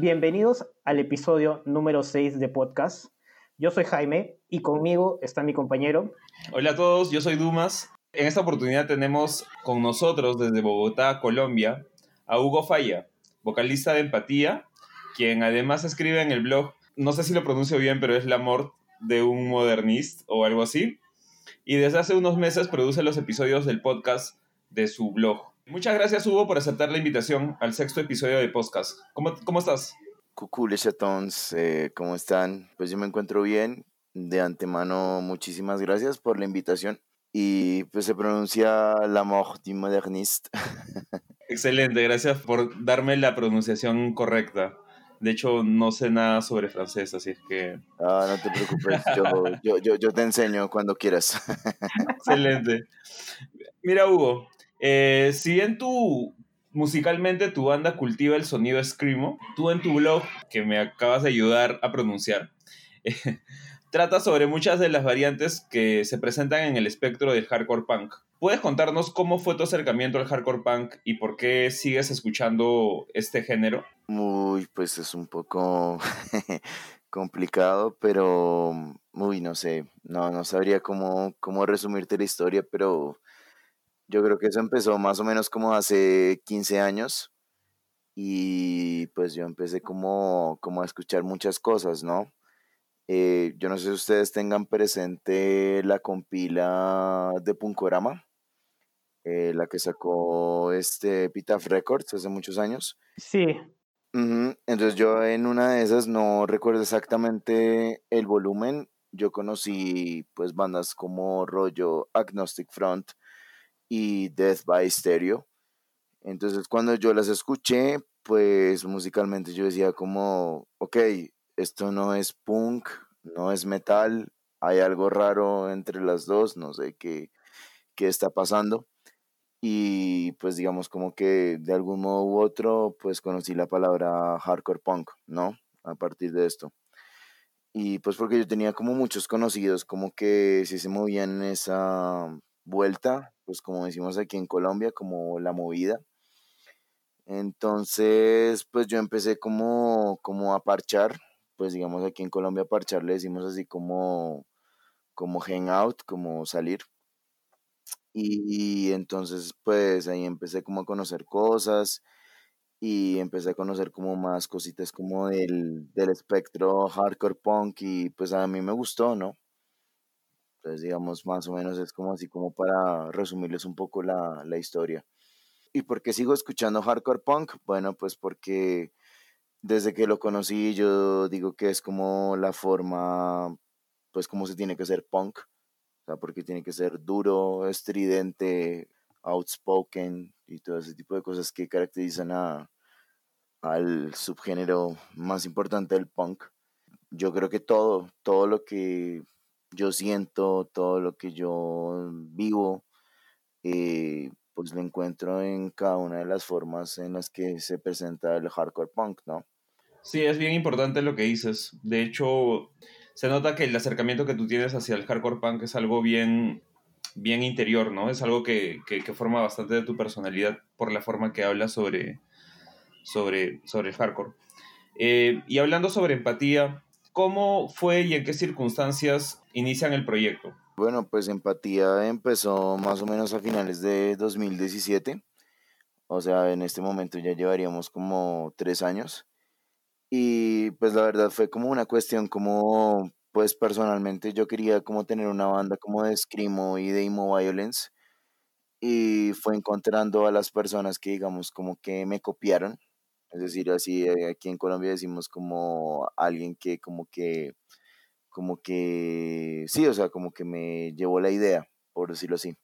Bienvenidos al episodio número 6 de podcast. Yo soy Jaime y conmigo está mi compañero. Hola a todos, yo soy Dumas. En esta oportunidad tenemos con nosotros desde Bogotá, Colombia, a Hugo Falla, vocalista de Empatía, quien además escribe en el blog, no sé si lo pronuncio bien, pero es La amor de un modernist o algo así. Y desde hace unos meses produce los episodios del podcast de su blog. Muchas gracias, Hugo, por aceptar la invitación al sexto episodio de podcast. ¿Cómo, cómo estás? Cucú, chatons, eh, ¿cómo están? Pues yo me encuentro bien. De antemano, muchísimas gracias por la invitación. Y pues se pronuncia La mort du moderniste. Excelente, gracias por darme la pronunciación correcta. De hecho, no sé nada sobre francés, así es que... Ah, no te preocupes, yo, yo, yo te enseño cuando quieras. Excelente. Mira, Hugo, eh, si bien tú musicalmente tu banda cultiva el sonido screamo, tú en tu blog, que me acabas de ayudar a pronunciar, trata sobre muchas de las variantes que se presentan en el espectro del hardcore punk. ¿Puedes contarnos cómo fue tu acercamiento al hardcore punk y por qué sigues escuchando este género? Uy, pues es un poco complicado, pero uy, no sé, no, no sabría cómo, cómo resumirte la historia, pero yo creo que eso empezó más o menos como hace 15 años y pues yo empecé como, como a escuchar muchas cosas, ¿no? Eh, yo no sé si ustedes tengan presente la compila de Punkorama, eh, la que sacó este Epitaph Records hace muchos años. Sí. Entonces yo en una de esas no recuerdo exactamente el volumen. Yo conocí pues bandas como rollo Agnostic Front, y Death by Stereo. Entonces cuando yo las escuché, pues musicalmente yo decía como, ok, esto no es punk, no es metal, hay algo raro entre las dos, no sé qué, qué está pasando. Y pues digamos como que de algún modo u otro, pues conocí la palabra hardcore punk, ¿no? A partir de esto. Y pues porque yo tenía como muchos conocidos, como que si se movían en esa vuelta, pues como decimos aquí en Colombia, como la movida. Entonces, pues yo empecé como, como a parchar, pues digamos aquí en Colombia parchar le decimos así como, como hangout, como salir. Y, entonces, pues ahí empecé como a conocer cosas y empecé a conocer como más cositas como del, del espectro hardcore punk y pues a mí me gustó, ¿no? Entonces, digamos, más o menos es como así como para resumirles un poco la, la historia. ¿Y por qué sigo escuchando hardcore punk? Bueno, pues porque desde que lo conocí yo digo que es como la forma, pues como se tiene que ser punk. O sea, porque tiene que ser duro, estridente, outspoken y todo ese tipo de cosas que caracterizan a, al subgénero más importante del punk. Yo creo que todo, todo lo que yo siento, todo lo que yo vivo, eh, pues lo encuentro en cada una de las formas en las que se presenta el hardcore punk, ¿no? Sí, es bien importante lo que dices. De hecho, se nota que el acercamiento que tú tienes hacia el hardcore punk es algo bien, bien interior, ¿no? Es algo que, que, forma bastante de tu personalidad por la forma que hablas sobre, sobre, sobre el hardcore. Eh, y hablando sobre empatía, ¿Cómo fue y en qué circunstancias inician el proyecto? Bueno, pues Empatía empezó más o menos a finales de 2017. O sea, en este momento ya llevaríamos como tres años. Y pues la verdad fue como una cuestión como, pues personalmente yo quería como tener una banda como de Screamo y de Emo Violence. Y fue encontrando a las personas que digamos como que me copiaron es decir, así eh, aquí en Colombia decimos como alguien que como que, como que, sí, o sea, como que me llevó la idea, por decirlo así.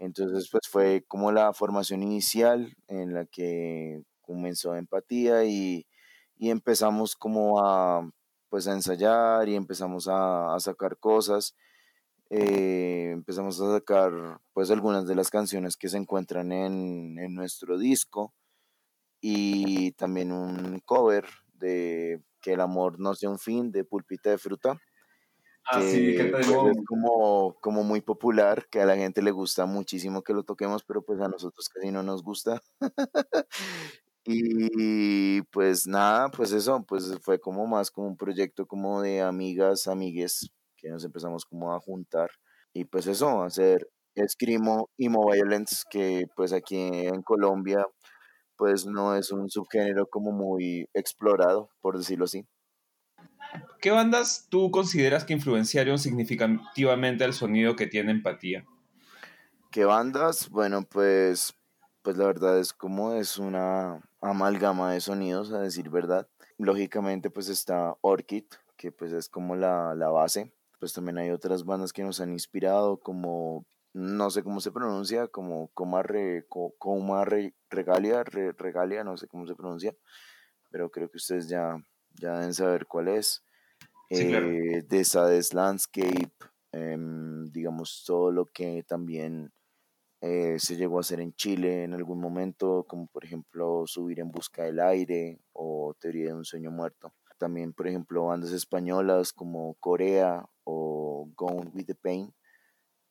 Entonces, pues fue como la formación inicial en la que comenzó empatía y, y empezamos como a, pues a ensayar y empezamos a, sacar cosas. Eh, empezamos a sacar pues algunas de las canciones que se encuentran en, en nuestro disco y también un cover de Que el amor no sea un fin de Pulpita de Fruta. Ah, que, que pues, es como, como muy popular, que a la gente le gusta muchísimo que lo toquemos, pero pues a nosotros casi no nos gusta. Y pues nada, pues eso, pues fue como más como un proyecto como de amigas, amigues, que nos empezamos como a juntar. Y pues eso, hacer Escrimo y Violence, que pues aquí en Colombia pues no es un subgénero como muy explorado, por decirlo así. ¿Qué bandas tú consideras que influenciaron significativamente al sonido que tiene Empatía? ¿Qué bandas? Bueno, pues, pues la verdad es como es una amalgama de sonidos, a decir verdad. Lógicamente, pues está Orchid, que pues es como la, la base. Pues también hay otras bandas que nos han inspirado, como no sé cómo se pronuncia, como Coma, Regalia, Regalia, no sé cómo se pronuncia, pero creo que ustedes ya, ya deben saber cuál es. Eh, de Sades Landscape, em, digamos, todo lo que también eh, se llegó a hacer en Chile en algún momento, como por ejemplo Subir en Busca del Aire o Teoría de un Sueño Muerto. También, por ejemplo, bandas españolas como Corea o Gone with the Pain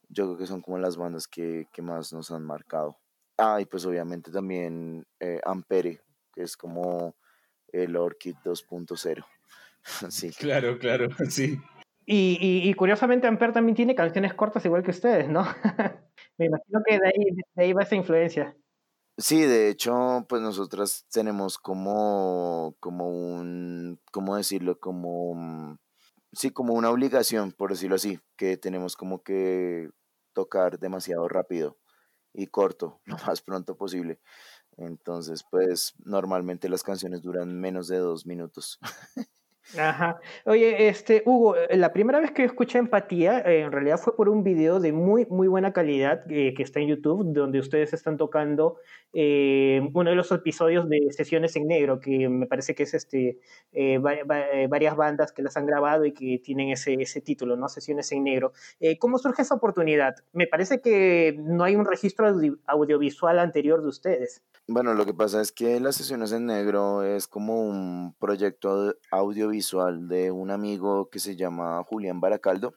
yo creo que son como las bandas que, más nos han marcado. Ah, y pues obviamente también eh, Ampere, que es como el Orchid 2.0. sí. Claro, claro, sí. Y, curiosamente Ampere también tiene canciones cortas igual que ustedes, ¿no? Me imagino que de ahí, de ahí va esa influencia. Sí, de hecho, pues nosotras tenemos como, como un, ¿cómo decirlo? Como, mm, sí, como una obligación, por decirlo así, que tenemos como que tocar demasiado rápido y corto, lo más pronto posible. Entonces, pues normalmente las canciones duran menos de dos minutos. Ajá. Oye, este, Hugo, eh, la primera vez que escuché Empatía, eh, en realidad fue por un video de muy, muy buena calidad eh, que está en YouTube, donde ustedes están tocando uno de los episodios de Sesiones en Negro, que me parece que es este, varias bandas que las han grabado y que tienen ese, ese título, ¿no? Sesiones en Negro. ¿Cómo surge esa oportunidad? Me parece que no hay un registro audiovisual anterior de ustedes. Bueno, lo que pasa es que las sesiones en negro es como un proyecto audiovisual de un amigo que se llama Julián Baracaldo.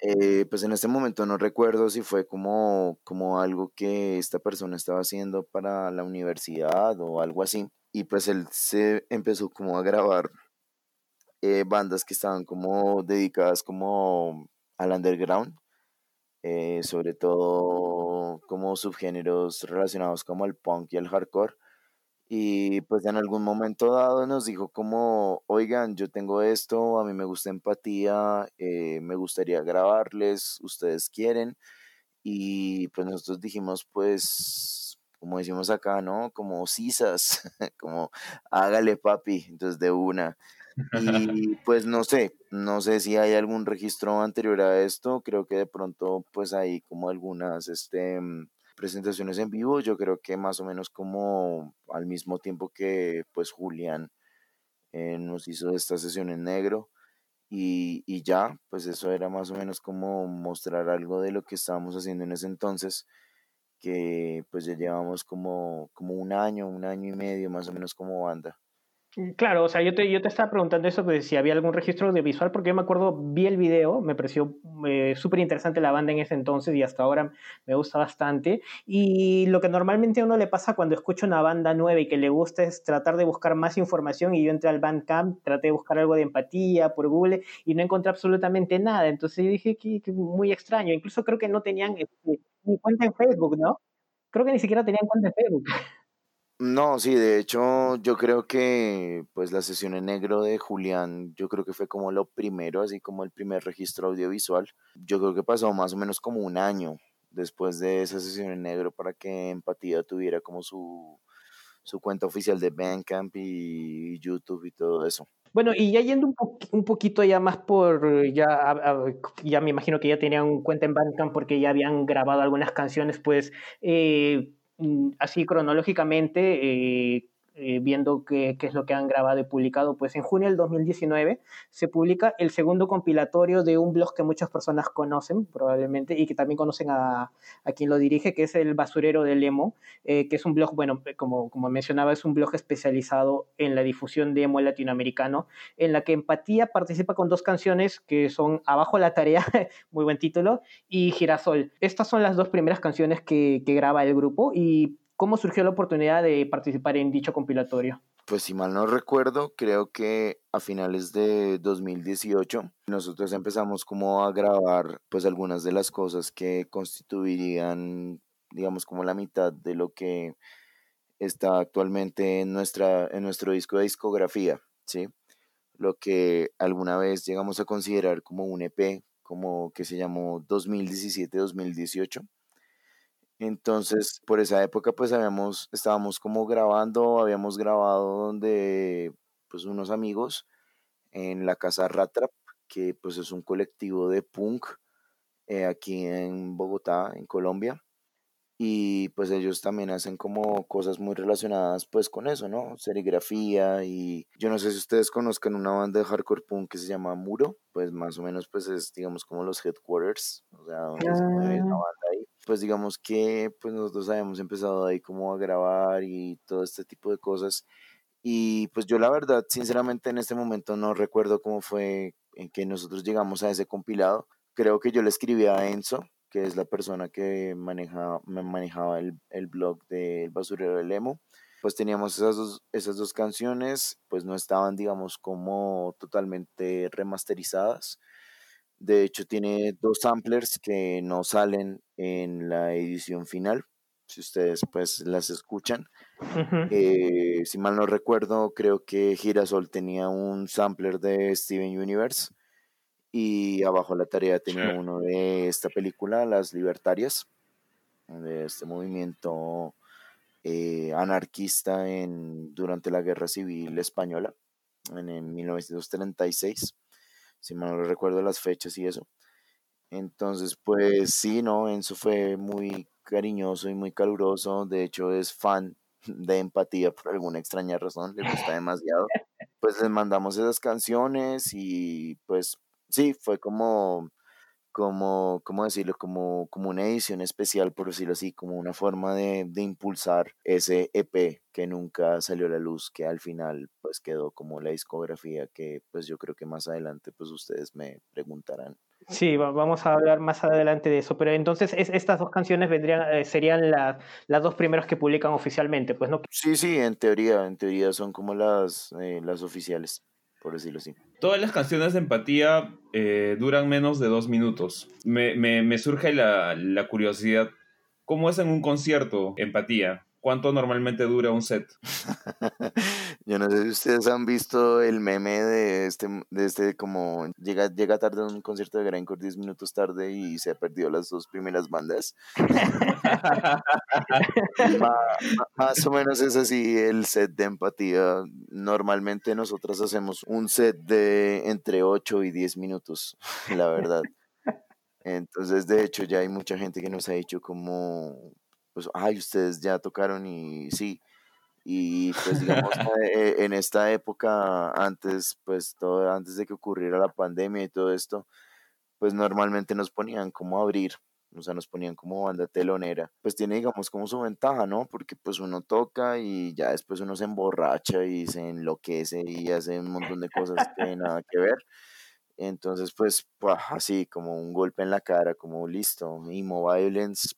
Eh, pues en este momento no recuerdo si fue como, como algo que esta persona estaba haciendo para la universidad o algo así. Y pues él se empezó como a grabar eh, bandas que estaban como dedicadas como al underground. Eh, sobre todo como subgéneros relacionados como el punk y el hardcore. Y pues en algún momento dado nos dijo como, oigan, yo tengo esto, a mí me gusta empatía, eh, me gustaría grabarles, ustedes quieren. Y pues nosotros dijimos, pues, como decimos acá, ¿no? Como sisas, como hágale papi, entonces de una. Y pues no sé, no sé si hay algún registro anterior a esto, creo que de pronto pues hay como algunas este, mm, presentaciones en vivo, yo creo que más o menos como al mismo tiempo que pues Julián eh, nos hizo esta sesión en negro y, y ya, pues eso era más o menos como mostrar algo de lo que estábamos haciendo en ese entonces que pues ya llevamos como, como un año, un año y medio más o menos como banda. Mm, claro, o sea, yo te, yo te estaba preguntando eso, pues, si había algún registro audiovisual, porque yo me acuerdo, vi el video, me pareció eh, súper interesante la banda en ese entonces y hasta ahora me gusta bastante. Y lo que normalmente a uno le pasa cuando escucha una banda nueva y que le gusta es tratar de buscar más información y yo entré al Bandcamp, traté de buscar algo de empatía por Google y no encontré absolutamente nada. Entonces dije que, muy extraño. Incluso creo que no tenían este, ni cuenta en Facebook, ¿no? Creo que ni siquiera tenían cuenta en Facebook. No, sí, de hecho yo creo que pues la sesión en negro de Julián, yo creo que fue como lo primero, así como el primer registro audiovisual. Yo creo que pasó más o menos como un año después de esa sesión en negro para que Empatía tuviera como su, su cuenta oficial de Bandcamp y YouTube y todo eso. Bueno, y ya yendo un, un poquito ya más por, ya, ya me imagino que ya tenían cuenta en Bandcamp porque ya habían grabado algunas canciones, pues... Eh, así cronológicamente, eh, eh, viendo qué, es lo que han grabado y publicado, pues en junio del 2019 se publica el segundo compilatorio de un blog que muchas personas conocen probablemente y que también conocen a, quien lo dirige, que es el Basurero del Emo, eh, que es un blog, bueno, como, como mencionaba, es un blog especializado en la difusión de emo latinoamericano, en la que Empatía participa con dos canciones que son Abajo la Tarea, muy buen título, y Girasol. Estas son las dos primeras canciones que, que graba el grupo y ¿cómo surgió la oportunidad de participar en dicho compilatorio? Pues si mal no recuerdo, creo que a finales de 2018 nosotros empezamos como a grabar pues algunas de las cosas que constituirían digamos como la mitad de lo que está actualmente en, nuestra, en nuestro disco de discografía, ¿sí? Lo que alguna vez llegamos a considerar como un EP, como que se llamó 2017-2018. Entonces, por esa época, pues habíamos, estábamos como grabando, habíamos grabado donde, pues unos amigos en la casa Ratrap, que pues es un colectivo de punk eh, aquí en Bogotá, en Colombia y pues ellos también hacen como cosas muy relacionadas pues con eso, ¿no? Serigrafía y yo no sé si ustedes conozcan una banda de hardcore punk que se llama Muro, pues más o menos pues es digamos como los headquarters, o sea, donde se mueve la ah. banda. Pues digamos que pues nosotros habíamos empezado ahí como a grabar y todo este tipo de cosas y pues yo la verdad sinceramente en este momento no recuerdo cómo fue en que nosotros llegamos a ese compilado. Creo que yo le escribí a Enzo, que es la persona que maneja, manejaba el, el blog del basurero del Emo. Pues teníamos esas dos, esas dos canciones, pues no estaban, digamos, como totalmente remasterizadas. De hecho, tiene dos samplers que no salen en la edición final. Si ustedes pues las escuchan. Eh, si mal no recuerdo, creo que Girasol tenía un sampler de Steven Universe y abajo la tarea tenía uno de esta película, Las Libertarias, de este movimiento eh, anarquista en, durante la Guerra Civil Española, en, 1936, si mal no recuerdo las fechas y eso. Entonces, pues sí, ¿no? Enzo fue muy cariñoso y muy caluroso, de hecho es fan de empatía por alguna extraña razón, le gusta demasiado. Pues les mandamos esas canciones y pues sí, fue como, como, ¿cómo decirlo? Como, como una edición especial, por decirlo así, como una forma de, de, impulsar ese EP que nunca salió a la luz, que al final pues quedó como la discografía que pues yo creo que más adelante pues ustedes me preguntarán. Sí, vamos a hablar más adelante de eso, pero entonces es, estas dos canciones vendrían, eh, serían las, las dos primeras que publican oficialmente, pues no. Sí, sí, en teoría, en teoría son como las, eh, las oficiales por decirlo así. Todas las canciones de empatía eh, duran menos de dos minutos. Me, me, surge la, la curiosidad, ¿cómo es en un concierto empatía? ¿Cuánto normalmente dura un set? Yo no sé si ustedes han visto el meme de este, de este como llega, llega tarde a un concierto de Grindcore 10 minutos tarde y se perdió las dos primeras bandas. más, o menos es así el set de empatía. Normalmente nosotros hacemos un set de entre 8 y 10 minutos, la verdad. Entonces, de hecho, ya hay mucha gente que nos ha dicho como pues, ay, ustedes ya tocaron y sí. Y pues digamos, eh, en esta época, antes, pues todo, antes de que ocurriera la pandemia y todo esto, pues normalmente nos ponían como a abrir, o sea, nos ponían como banda telonera. Pues tiene, digamos, como su ventaja, ¿no? Porque pues uno toca y ya después uno se emborracha y se enloquece y hace un montón de cosas que nada que ver. Entonces, pues, así como un golpe en la cara, como listo, Emo Violence,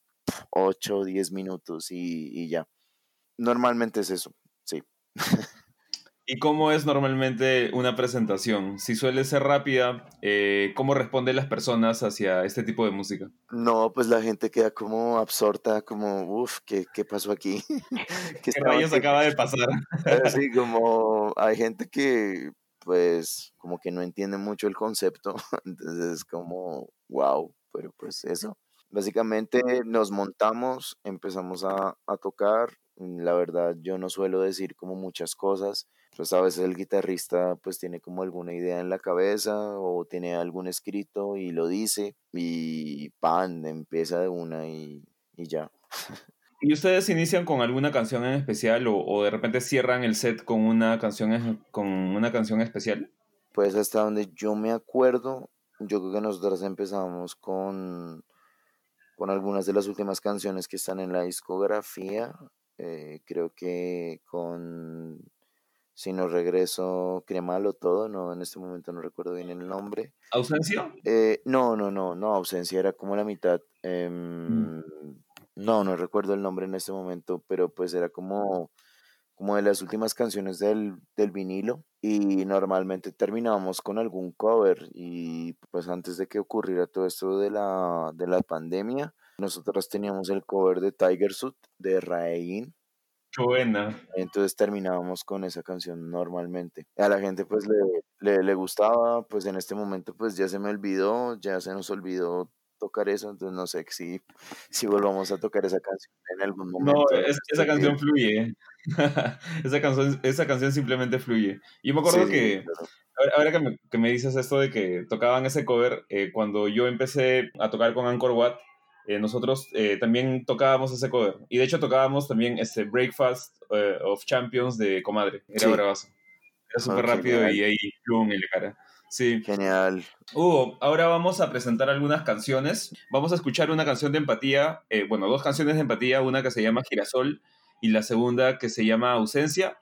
8 o 10 minutos y, ya. Normalmente es eso, sí. ¿Y cómo es normalmente una presentación? Si suele ser rápida, eh, ¿cómo responden las personas hacia este tipo de música? No, pues la gente queda como absorta, como, uff, ¿qué, ¿qué, pasó aquí? ¿Qué, ¿Qué rayos acaba de pasar? Así como hay gente que, pues, como que no entiende mucho el concepto, entonces es como, wow, pero pues eso. Básicamente nos montamos, empezamos a, tocar. Mm, la verdad, yo no suelo decir como muchas cosas. Pues a veces el guitarrista pues tiene como alguna idea en la cabeza o tiene algún escrito y lo dice y pan, empieza de una y, ya. ¿Y ustedes inician con alguna canción en especial o, o, de repente cierran el set con una canción con una canción especial? Pues hasta donde yo me acuerdo, yo creo que nosotros empezamos con con algunas de las últimas canciones que están en la discografía. Eh, creo que con Si no regreso, Cremalo todo, no, en este momento no recuerdo bien el nombre. ¿Ausencia? Eh, no, no, no, no, ausencia era como la mitad. Em, mm. No, no recuerdo el nombre en este momento, pero pues era como, como de las últimas canciones del, del vinilo y normalmente terminábamos con algún cover y pues antes de que ocurriera todo esto de la, de la pandemia, nosotros teníamos el cover de Tiger Suit de Rain Qué buena. entonces terminábamos con esa canción normalmente. A la gente pues le, le, le gustaba, pues en este momento pues ya se me olvidó, ya se nos olvidó tocar eso, entonces no sé si, si volvamos a tocar esa canción en algún momento. No, es- esa canción fluye. esa, canción, esa canción simplemente fluye. Y yo me acuerdo Sí, que, claro. ahora, que, me, que me dices esto de que tocaban ese cover, eh, cuando yo empecé a tocar con Angkor Wat, eh, nosotros eh, también tocábamos ese cover. Y de hecho tocábamos también este Breakfast eh, of Champions de Comadre. Era Sí. bravazo. Era súper Ah, rápido genial. y ahí plum en la cara. Sí. Genial. Hugo, ahora vamos a presentar algunas canciones. Vamos a escuchar una canción de empatía, eh, bueno, dos canciones de empatía, una que se llama Girasol y la segunda que se llama Ausencia.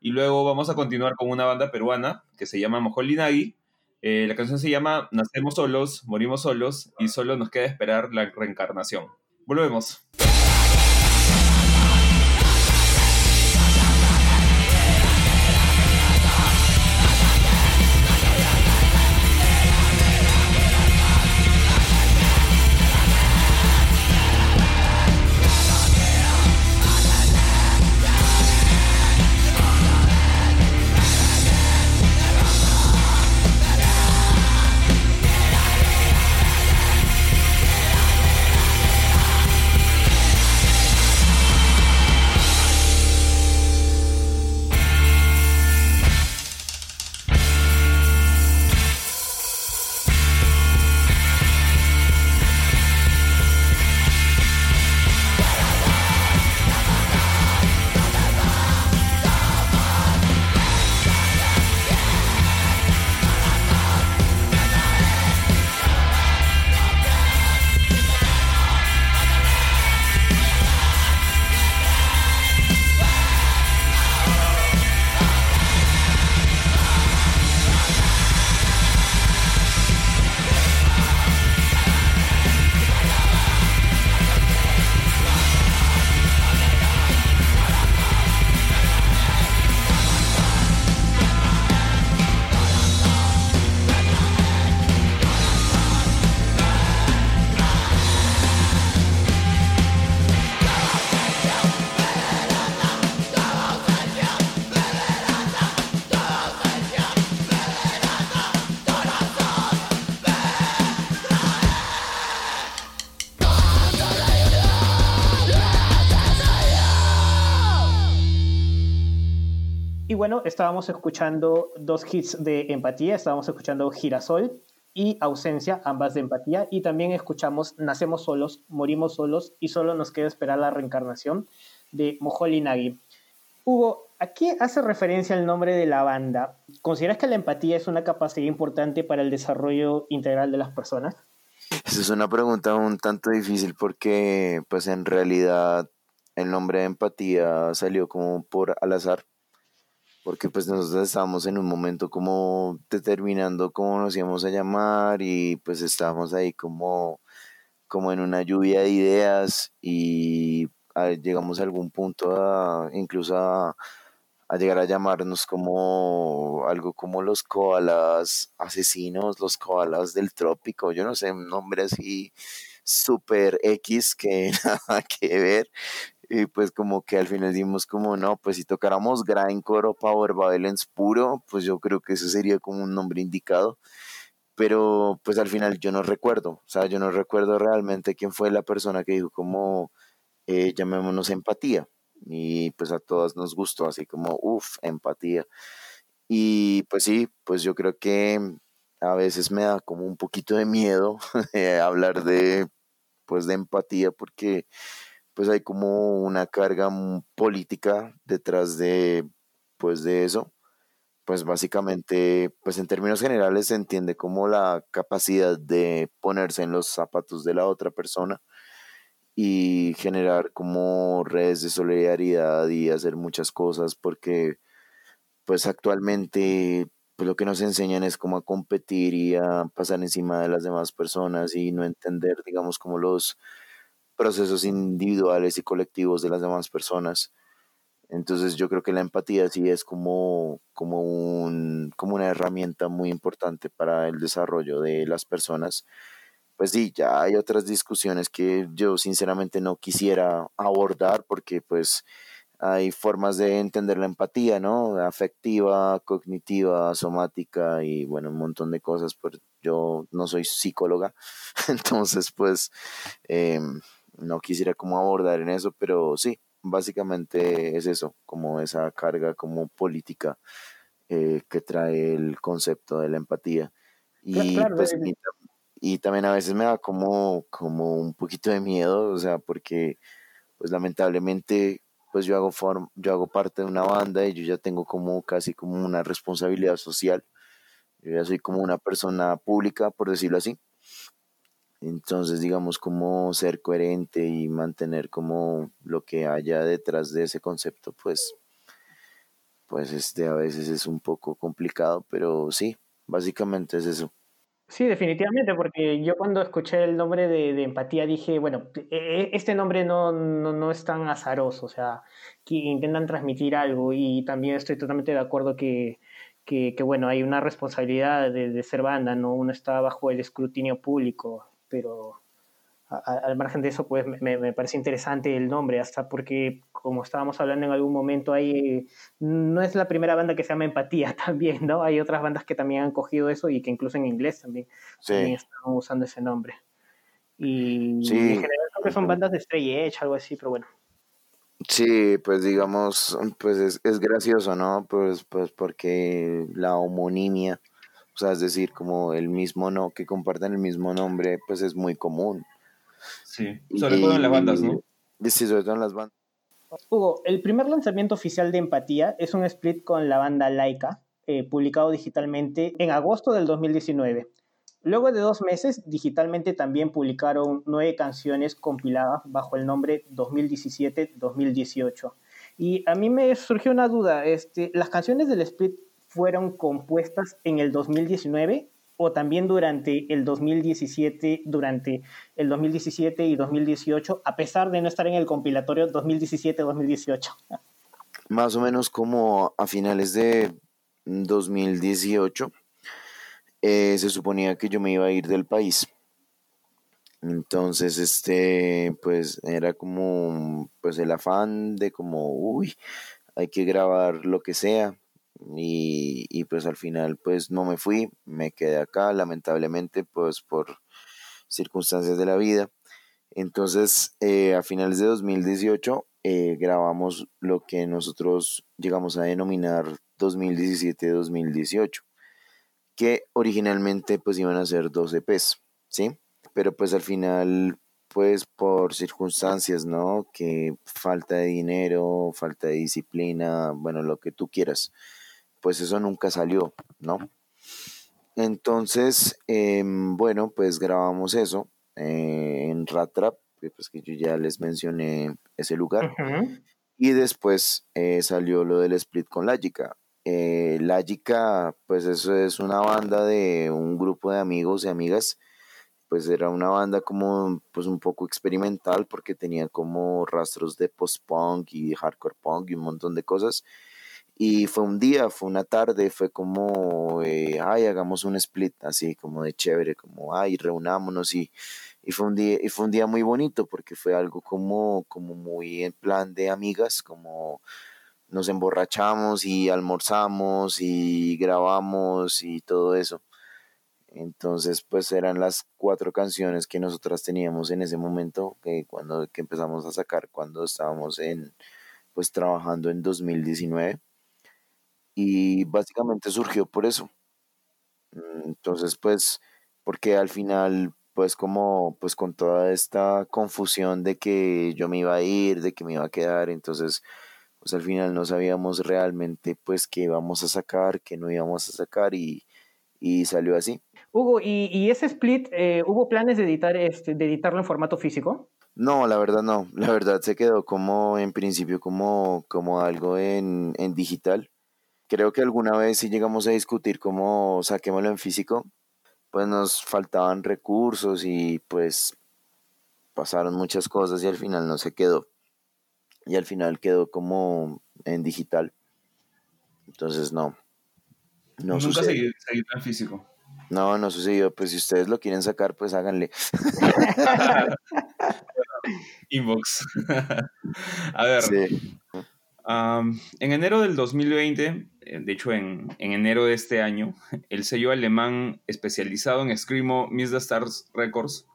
Y luego vamos a continuar con una banda peruana que se llama Mojolinagi. Eh, la canción se llama Nacemos solos, morimos solos y solo nos queda esperar la reencarnación. Volvemos. Estábamos escuchando dos hits de empatía, estábamos escuchando Girasol y Ausencia, ambas de empatía, y también escuchamos Nacemos solos, morimos solos y solo nos queda esperar la reencarnación de Mojoli Nagi. Hugo, ¿a qué hace referencia el nombre de la banda? ¿Consideras que la empatía es una capacidad importante para el desarrollo integral de las personas? Esa es una pregunta un tanto difícil porque pues en realidad el nombre de empatía salió como por al azar porque pues nosotros estábamos en un momento como determinando cómo nos íbamos a llamar y pues estábamos ahí como, como en una lluvia de ideas y llegamos a algún punto a, incluso a, a llegar a llamarnos como algo como los koalas asesinos, los koalas del trópico, yo no sé, un nombre así super X que nada que ver. Y pues como que al final dimos como, no, pues si tocáramos grindcore o power violence puro, pues yo creo que ese sería como un nombre indicado. Pero pues al final yo no recuerdo, o sea, yo no recuerdo realmente quién fue la persona que dijo como, eh, llamémonos empatía. Y pues a todas nos gustó así como, uff, empatía. Y pues sí, pues yo creo que a veces me da como un poquito de miedo hablar de, pues de empatía porque pues hay como una carga política detrás de, pues de eso. Pues básicamente, pues en términos generales se entiende como la capacidad de ponerse en los zapatos de la otra persona y generar como redes de solidaridad y hacer muchas cosas porque pues actualmente pues lo que nos enseñan es como a competir y a pasar encima de las demás personas y no entender digamos como los procesos individuales y colectivos de las demás personas. Entonces yo creo que la empatía sí es como, como, un, como una herramienta muy importante para el desarrollo de las personas. Pues sí, ya hay otras discusiones que yo sinceramente no quisiera abordar porque pues hay formas de entender la empatía, ¿no? Afectiva, cognitiva, somática y bueno, un montón de cosas. Pues yo no soy psicóloga, entonces pues em, no quisiera como abordar en eso, pero sí, básicamente es eso, como esa carga como política eh, que trae el concepto de la empatía. Y, pues, y, y, también a veces me da como, como un poquito de miedo, o sea, porque pues lamentablemente pues yo hago, form, yo hago parte de una banda y yo ya tengo como casi como una responsabilidad social. Yo ya soy como una persona pública, por decirlo así. Entonces, digamos, como ser coherente y mantener como lo que haya detrás de ese concepto, pues, pues este a veces es un poco complicado, pero sí, básicamente es eso. Sí, definitivamente, porque yo cuando escuché el nombre de, empatía dije, bueno, e, e, este nombre no, no, es tan azaroso, o sea, que intentan transmitir algo y también estoy totalmente de acuerdo que, que, bueno, hay una responsabilidad de, ser banda, ¿no? Uno está bajo el escrutinio público, pero al margen de eso, pues me, me, parece interesante el nombre, hasta porque, como estábamos hablando en algún momento, hay, no es la primera banda que se llama Empatía también, ¿no? Hay otras bandas que también han cogido eso y que incluso en inglés también, están usando ese nombre. Y en general creo que son bandas de Stray Edge, algo así, pero bueno. Sí, pues digamos, pues es, es gracioso, ¿no? Pues, pues porque la homonimia, o sea, es decir, como el mismo no, que comparten el mismo nombre, pues es muy común. Sí, sobre todo en las bandas, ¿no? Sí, sobre todo en las bandas. Hugo, el primer lanzamiento oficial de Empatía es un split con la banda Laika, eh, publicado digitalmente en agosto del 2019. Luego de dos meses, digitalmente también publicaron nueve canciones compiladas bajo el nombre 2017-2018. Y a mí me surgió una duda, este, ¿las canciones del split fueron compuestas en el 2019 o también durante el 2017, durante el 2017 y 2018, a pesar de no estar en el compilatorio 2017-2018. Más o menos como a finales de 2018 eh, se suponía que yo me iba a ir del país. Entonces, este, pues era como, pues el afán de como, uy, hay que grabar lo que sea, y, pues al final pues no me fui, me quedé acá lamentablemente pues por circunstancias de la vida. Entonces eh, a finales de 2018 eh, grabamos lo que nosotros llegamos a denominar 2017-2018, que originalmente pues iban a ser dos EPs, ¿sí? Pero pues al final pues por circunstancias, ¿no? Que falta de dinero, falta de disciplina, bueno, lo que tú quieras pues eso nunca salió, ¿no? Entonces, em, bueno, pues grabamos eso eh, en Ratrap, pues que yo ya les mencioné ese lugar. Y después eh, salió lo del split con Lagica. Eh, Lagica, pues eso es una banda de un grupo de amigos y amigas. Pues era una banda como pues un poco experimental porque tenía como rastros de post-punk y hardcore punk y un montón de cosas. Y fue un día, fue una tarde, fue como, eh, ay, hagamos un split, así como de chévere, como, ay, reunámonos y, y, fue un día, y fue un día muy bonito porque fue algo como, como muy en plan de amigas, como nos emborrachamos y almorzamos y grabamos y todo eso. Entonces, pues eran las cuatro canciones que nosotras teníamos en ese momento, que cuando que empezamos a sacar cuando estábamos en, pues trabajando en 2019 y básicamente surgió por eso. Entonces, pues, porque al final, pues como, pues con toda esta confusión de que yo me iba a ir, de que me iba a quedar, entonces, pues al final no sabíamos realmente, pues, qué íbamos a sacar, qué no íbamos a sacar y, y salió así. Hugo, ¿y, y ese split, eh, hubo planes de, editar, este, de editarlo en formato físico? No, la verdad no. La verdad se quedó como en principio como, como algo en, en digital creo que alguna vez si llegamos a discutir cómo saquémoslo en físico, pues nos faltaban recursos y pues pasaron muchas cosas y al final no se quedó. Y al final quedó como en digital. Entonces no. No Nunca seguí, seguí tan físico. No, no sucedió. Pues si ustedes lo quieren sacar, pues háganle. Inbox. A ver. En enero del 2020, eh, de hecho en, enero de este año, el sello alemán especializado en Screamo Miss the Stars Records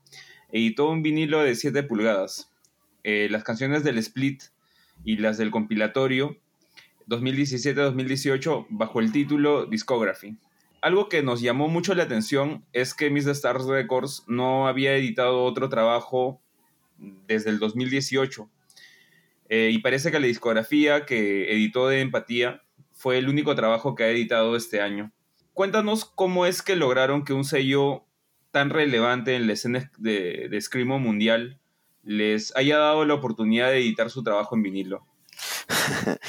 editó un vinilo de 7 pulgadas. Eh, las canciones del split y las del compilatorio 2017-2018 bajo el título Discography algo que nos llamó mucho la atención es que Miss Stars Records no había editado otro trabajo desde el 2018. Eh, y parece que la discografía que editó de Empatía fue el único trabajo que ha editado este año. Cuéntanos cómo es que lograron que un sello tan relevante en la escena de, de mundial les haya dado la oportunidad de editar su trabajo en vinilo.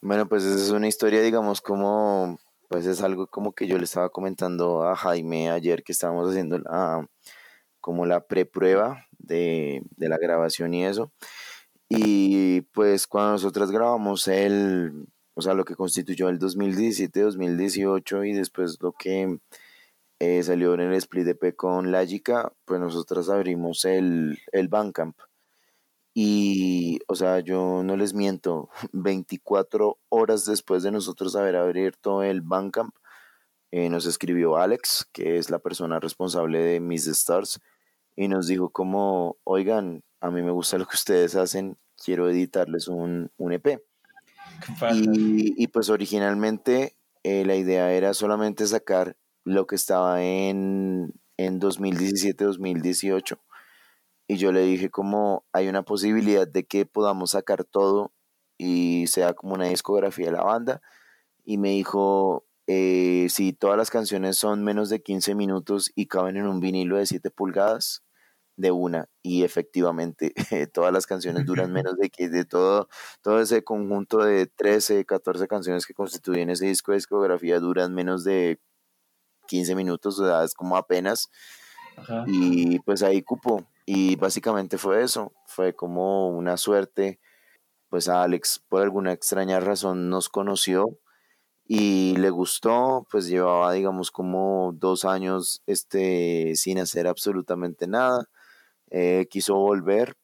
bueno, pues es una historia, digamos, como pues es algo como que yo le estaba comentando a Jaime ayer que estábamos haciendo la, como la preprueba de, de la grabación y eso. Y pues cuando nosotros grabamos el, o sea, lo que constituyó el 2017-2018 y después lo que eh, salió en el split EP con Lagica, pues nosotros abrimos el, el Bandcamp. Y, o sea, yo no les miento, 24 horas después de nosotros haber abierto el Bandcamp, eh, nos escribió Alex, que es la persona responsable de Miss Stars, y nos dijo como, oigan, a mí me gusta lo que ustedes hacen, quiero editarles un, un EP. Y, y, pues originalmente eh, la idea era solamente sacar lo que estaba en, en 2017-2018 y yo le dije como hay una posibilidad de que podamos sacar todo y sea como una discografía de la banda y me dijo eh, si todas las canciones son menos de 15 minutos y caben en un vinilo de 7 pulgadas de una y efectivamente todas las canciones duran menos de que de todo todo ese conjunto de 13 14 canciones que constituyen ese disco de discografía duran menos de 15 minutos o sea es como apenas. Y pues ahí cupo y básicamente fue eso, fue como una suerte, pues Alex por alguna extraña razón nos conoció y le gustó, pues llevaba digamos como dos años este, sin hacer absolutamente nada, eh, quiso volver,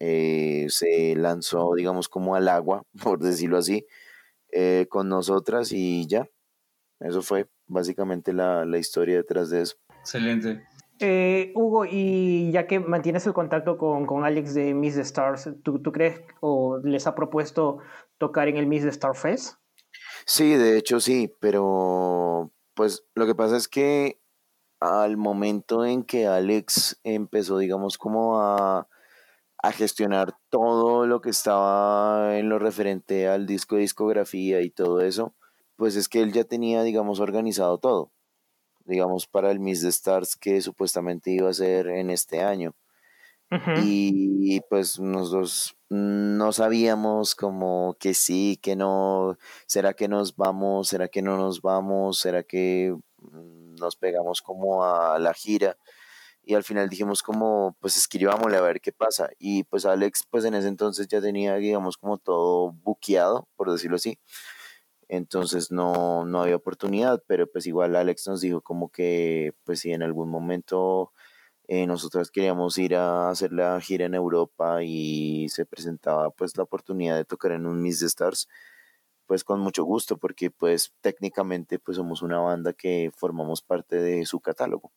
eh, se lanzó digamos como al agua, por decirlo así, eh, con nosotras y ya, eso fue básicamente la, la historia detrás de eso. Excelente. Eh, Hugo, y ya que mantienes el contacto con, con Alex de Miss the Stars, ¿tú, ¿tú, crees o les ha propuesto tocar en el Miss the Star Fest? Sí, de hecho sí, pero pues lo que pasa es que al momento en que Alex empezó, digamos, como a, a gestionar todo lo que estaba en lo referente al disco de discografía y todo eso, pues es que él ya tenía, digamos, organizado todo digamos, para el Miss the Stars que supuestamente iba a ser en este año. Y pues nosotros no sabíamos como que sí, que no, será que nos vamos, será que no nos vamos, será que nos pegamos como a la gira y al final dijimos como pues escribámosle a ver qué pasa. Y pues Alex pues en ese entonces ya tenía digamos como todo buqueado por decirlo así. Entonces no, no había oportunidad, pero pues igual Alex nos dijo como que pues si en algún momento eh, nosotros queríamos ir a hacer la gira en Europa y se presentaba pues la oportunidad de tocar en un Miss Stars, pues con mucho gusto porque pues técnicamente pues somos una banda que formamos parte de su catálogo.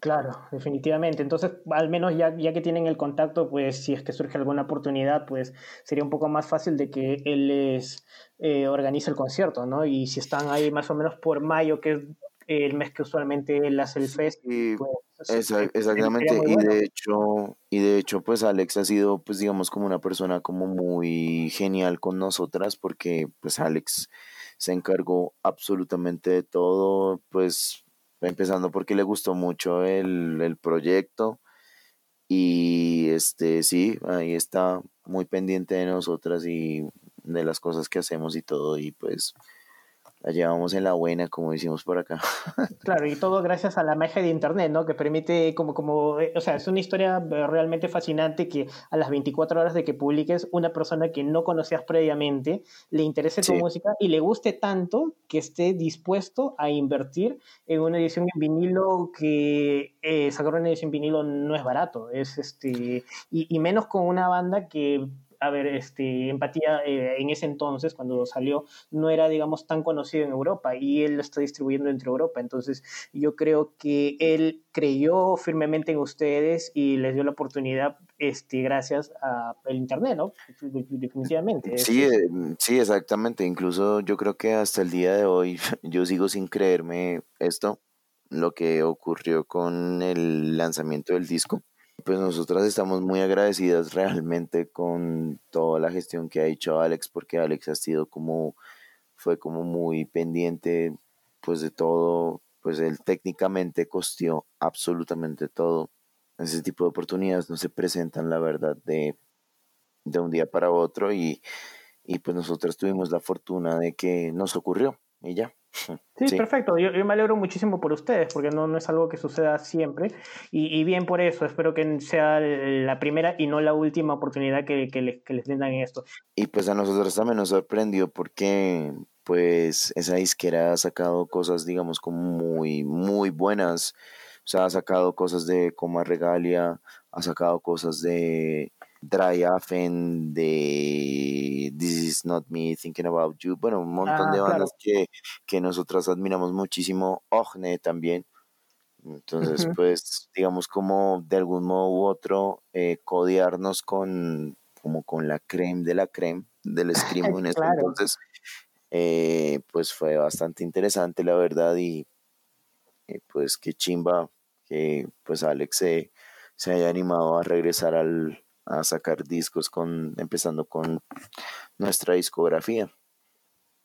Claro, definitivamente. Entonces, al menos ya, ya que tienen el contacto, pues si es que surge alguna oportunidad, pues sería un poco más fácil de que él les eh, organice el concierto, ¿no? Y si están ahí más o menos por mayo, que es el mes que usualmente él hace el fest. pues, exactamente, y de hecho, y de hecho, pues Alex ha sido, pues digamos, como una persona como muy genial con nosotras, porque pues Alex se encargó absolutamente de todo, pues empezando porque le gustó mucho el, el proyecto y este sí, ahí está muy pendiente de nosotras y de las cosas que hacemos y todo y pues la llevamos en la buena, como decimos por acá. Claro, y todo gracias a la magia de Internet, ¿no? Que permite, como, como, eh, o sea, es una historia realmente fascinante que a las 24 horas de que publiques, una persona que no conocías previamente le interese tu música y le guste tanto que esté dispuesto a invertir en una edición en vinilo que eh, sacar una edición en vinilo no es barato, es este, y, y menos con una banda que a ver, este, Empatía eh, en ese entonces, cuando salió, no era, digamos, tan conocido en Europa y él lo está distribuyendo entre Europa. Entonces, yo creo que él creyó firmemente en ustedes y les dio la oportunidad este, gracias al Internet, ¿no? Definitivamente. Sí, eh, sí, exactamente. Incluso yo creo que hasta el día de hoy yo sigo sin creerme esto, lo que ocurrió con el lanzamiento del disco pues nosotras estamos muy agradecidas realmente con toda la gestión que ha hecho Alex, porque Alex ha sido como, fue como muy pendiente pues de todo, pues él técnicamente costeó absolutamente todo. Ese tipo de oportunidades no se presentan, la verdad, de, de un día para otro y, y pues nosotros tuvimos la fortuna de que nos ocurrió y ya. Sí, perfecto. Yo, me alegro muchísimo por ustedes, porque no, no es algo que suceda siempre. Y, bien por eso, espero que sea la primera y no la última oportunidad que, que, les, que les den esto. Y pues a nosotros también nos sorprendió porque pues esa disquera ha sacado cosas, digamos, como muy, muy buenas. O sea, ha sacado cosas de Coma Regalia, ha sacado cosas de Dry Afen, de This Is Not Me, Thinking About You, bueno, un montón de ah, bandas que, que nosotras admiramos muchísimo, Ogne también. Entonces, pues, digamos como de algún modo u otro, eh, codearnos con, como con la creme de la creme del scream en este entonces, eh, pues fue bastante interesante, la verdad, y pues qué chimba que pues Alex se, se haya animado a regresar al, a sacar discos con empezando con nuestra discografía.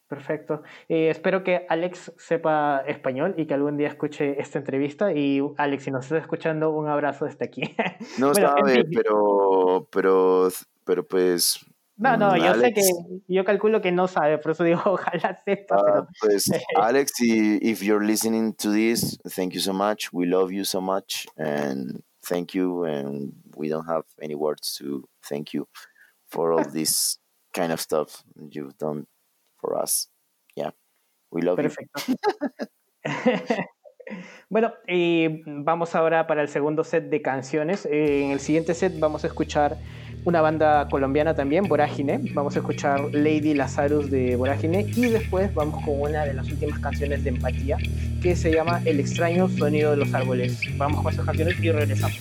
Perfecto. Eh, espero que Alex sepa español y que algún día escuche esta entrevista. Y Alex, si nos estás escuchando, un abrazo desde aquí. No bueno, sabe, pero, pero, pero pues. No, no, yo sé que, yo calculo que no sabe, por eso digo, ojalá sepa. Uh, Pues, Alex, if you're listening to this, thank you so much. We love you so much. And thank you and we don't have any words to thank you for all this kind of stuff you've done for us. Yeah, we love Perfecto. bueno, y vamos ahora para el segundo set de canciones. en el siguiente set vamos a escuchar una banda colombiana también, Vorágine. Vamos a escuchar Lady Lazarus de Vorágine y después vamos con una de las últimas canciones de Empatía que se llama El extraño sonido de los árboles. Vamos con esas canciones y regresamos.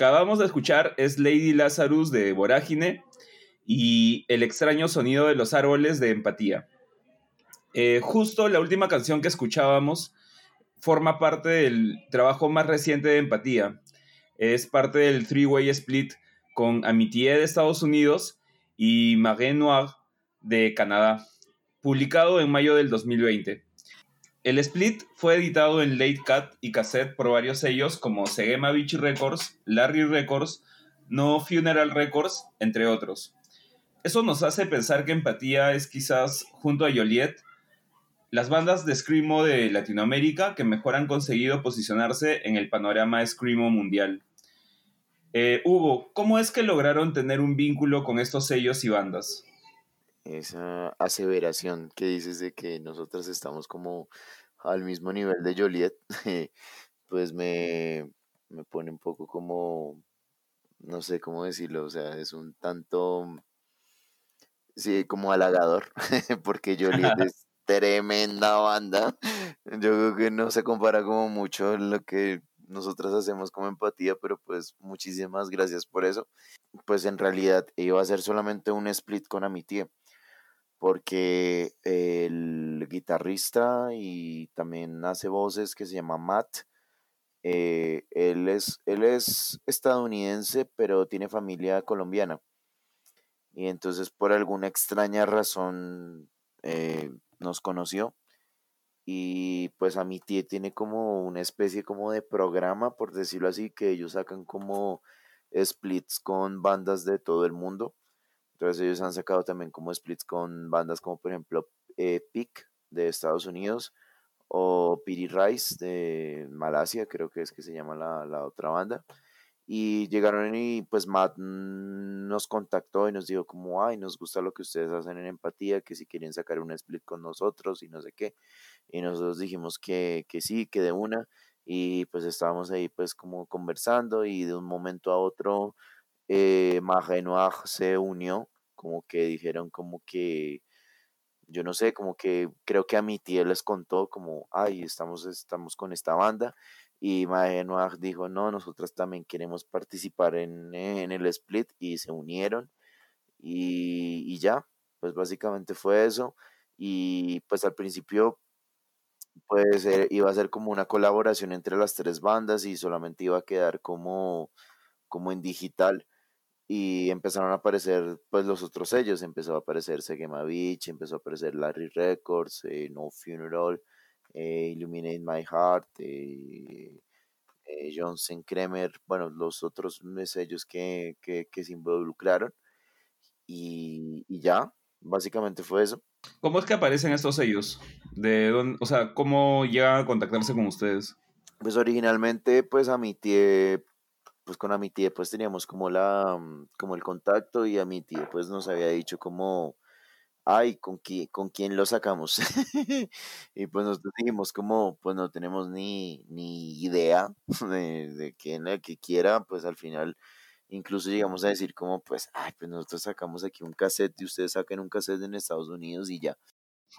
Acabamos de escuchar es Lady Lazarus de Vorágine y El extraño sonido de los árboles de Empatía. Eh, justo la última canción que escuchábamos forma parte del trabajo más reciente de Empatía. Es parte del three-way split con Amitié de Estados Unidos y Marée Noir de Canadá, publicado en mayo del 2020. El split fue editado en Late Cut y cassette por varios sellos como Segema Beach Records, Larry Records, No Funeral Records, entre otros. Eso nos hace pensar que Empatía es quizás, junto a Joliet, las bandas de Screamo de Latinoamérica que mejor han conseguido posicionarse en el panorama Screamo mundial. Eh, Hugo, ¿cómo es que lograron tener un vínculo con estos sellos y bandas? Esa aseveración que dices de que nosotros estamos como al mismo nivel de Joliet, pues me, me pone un poco como, no sé cómo decirlo, o sea, es un tanto, sí, como halagador, porque Joliet es tremenda banda. Yo creo que no se compara como mucho lo que nosotros hacemos como empatía, pero pues muchísimas gracias por eso. Pues en realidad iba a ser solamente un split con Amitie porque el guitarrista y también hace voces que se llama Matt, eh, él, es, él es estadounidense, pero tiene familia colombiana. Y entonces por alguna extraña razón eh, nos conoció. Y pues a mi tía tiene como una especie como de programa, por decirlo así, que ellos sacan como splits con bandas de todo el mundo. Entonces ellos han sacado también como splits con bandas como por ejemplo eh, Peak de Estados Unidos o Piri Rice de Malasia, creo que es que se llama la, la otra banda. Y llegaron y pues Matt nos contactó y nos dijo como, ay, nos gusta lo que ustedes hacen en empatía, que si quieren sacar un split con nosotros y no sé qué. Y nosotros dijimos que, que sí, que de una. Y pues estábamos ahí pues como conversando y de un momento a otro eh, Noir se unió, como que dijeron como que, yo no sé, como que creo que a mi tía les contó como, ay, estamos, estamos con esta banda. Y Noir dijo, no, nosotros también queremos participar en, en el split y se unieron. Y, y ya, pues básicamente fue eso. Y pues al principio pues eh, iba a ser como una colaboración entre las tres bandas y solamente iba a quedar como, como en digital y empezaron a aparecer pues los otros sellos, empezó a aparecer Segema Beach, empezó a aparecer Larry Records, eh, No Funeral, eh, Illuminate My Heart, eh, Johnson Kremer, bueno, los otros sellos que, que, que se involucraron y, y, ya, básicamente fue eso. ¿Cómo es que aparecen estos sellos? ¿De dónde, o sea, cómo llegan a contactarse con ustedes? Pues originalmente, pues a mi tía pues con Amitie pues teníamos como la mm, como el contacto y Amitie pues nos había dicho como ay con quién con quién lo sacamos y pues nosotros dijimos como pues no tenemos ni ni idea de, de quién el que quiera pues al final incluso llegamos a decir como pues ay pues nosotros sacamos aquí un cassette y ustedes saquen un cassette en Estados Unidos y ya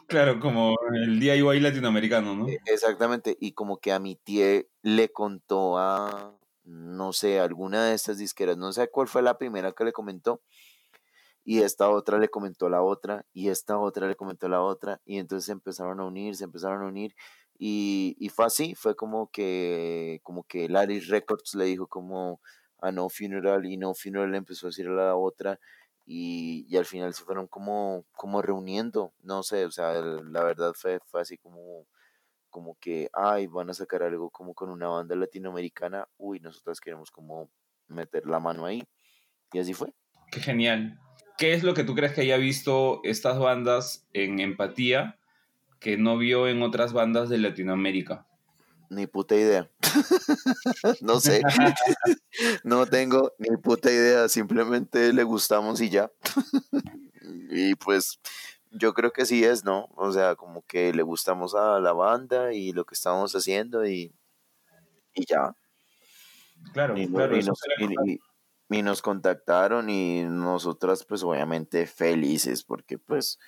Claro, como el DIY latinoamericano, ¿no? E, exactamente, y como que a mi tía le contó a, no sé, alguna de estas disqueras, no sé cuál fue la primera que le comentó, y esta otra le comentó la otra, y esta otra le comentó la otra, y entonces se empezaron a unir, se empezaron a unir, y, y fue así, fue como que, como que Larry Records le dijo como a No Funeral, y No Funeral le empezó a decir a la otra, y, y al final se fueron como, como reuniendo, no sé, o sea, la verdad fue, fue así como como que, ay, van a sacar algo como con una banda latinoamericana, uy, nosotros queremos como meter la mano ahí. Y así fue. Qué genial. ¿Qué es lo que tú crees que haya visto estas bandas en empatía que no vio en otras bandas de Latinoamérica? Ni puta idea. no sé. no tengo ni puta idea. Simplemente le gustamos y ya. y pues yo creo que sí es, ¿no? O sea, como que le gustamos a la banda y lo que estamos haciendo y, y ya. Claro, y, claro. Y nos, y, nos, contactaron y nosotras pues obviamente felices porque pues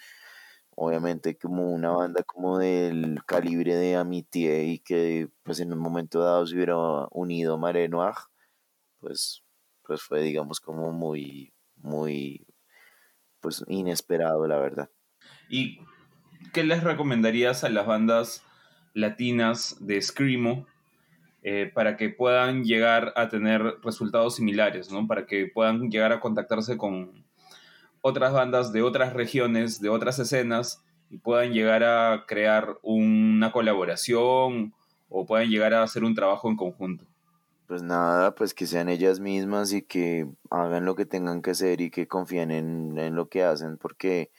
obviamente como una banda como del calibre de Amitié y que pues en un momento dado se hubiera unido Mare Noir, pues, pues fue, digamos, como muy, muy, pues inesperado, la verdad. ¿Y qué les recomendarías a las bandas latinas de Screamo eh, para que puedan llegar a tener resultados similares, ¿no? Para que puedan llegar a contactarse con otras bandas de otras regiones, de otras escenas, y puedan llegar a crear una colaboración o puedan llegar a hacer un trabajo en conjunto. Pues nada, pues que sean ellas mismas y que hagan lo que tengan que hacer y que confíen en, en lo que hacen, porque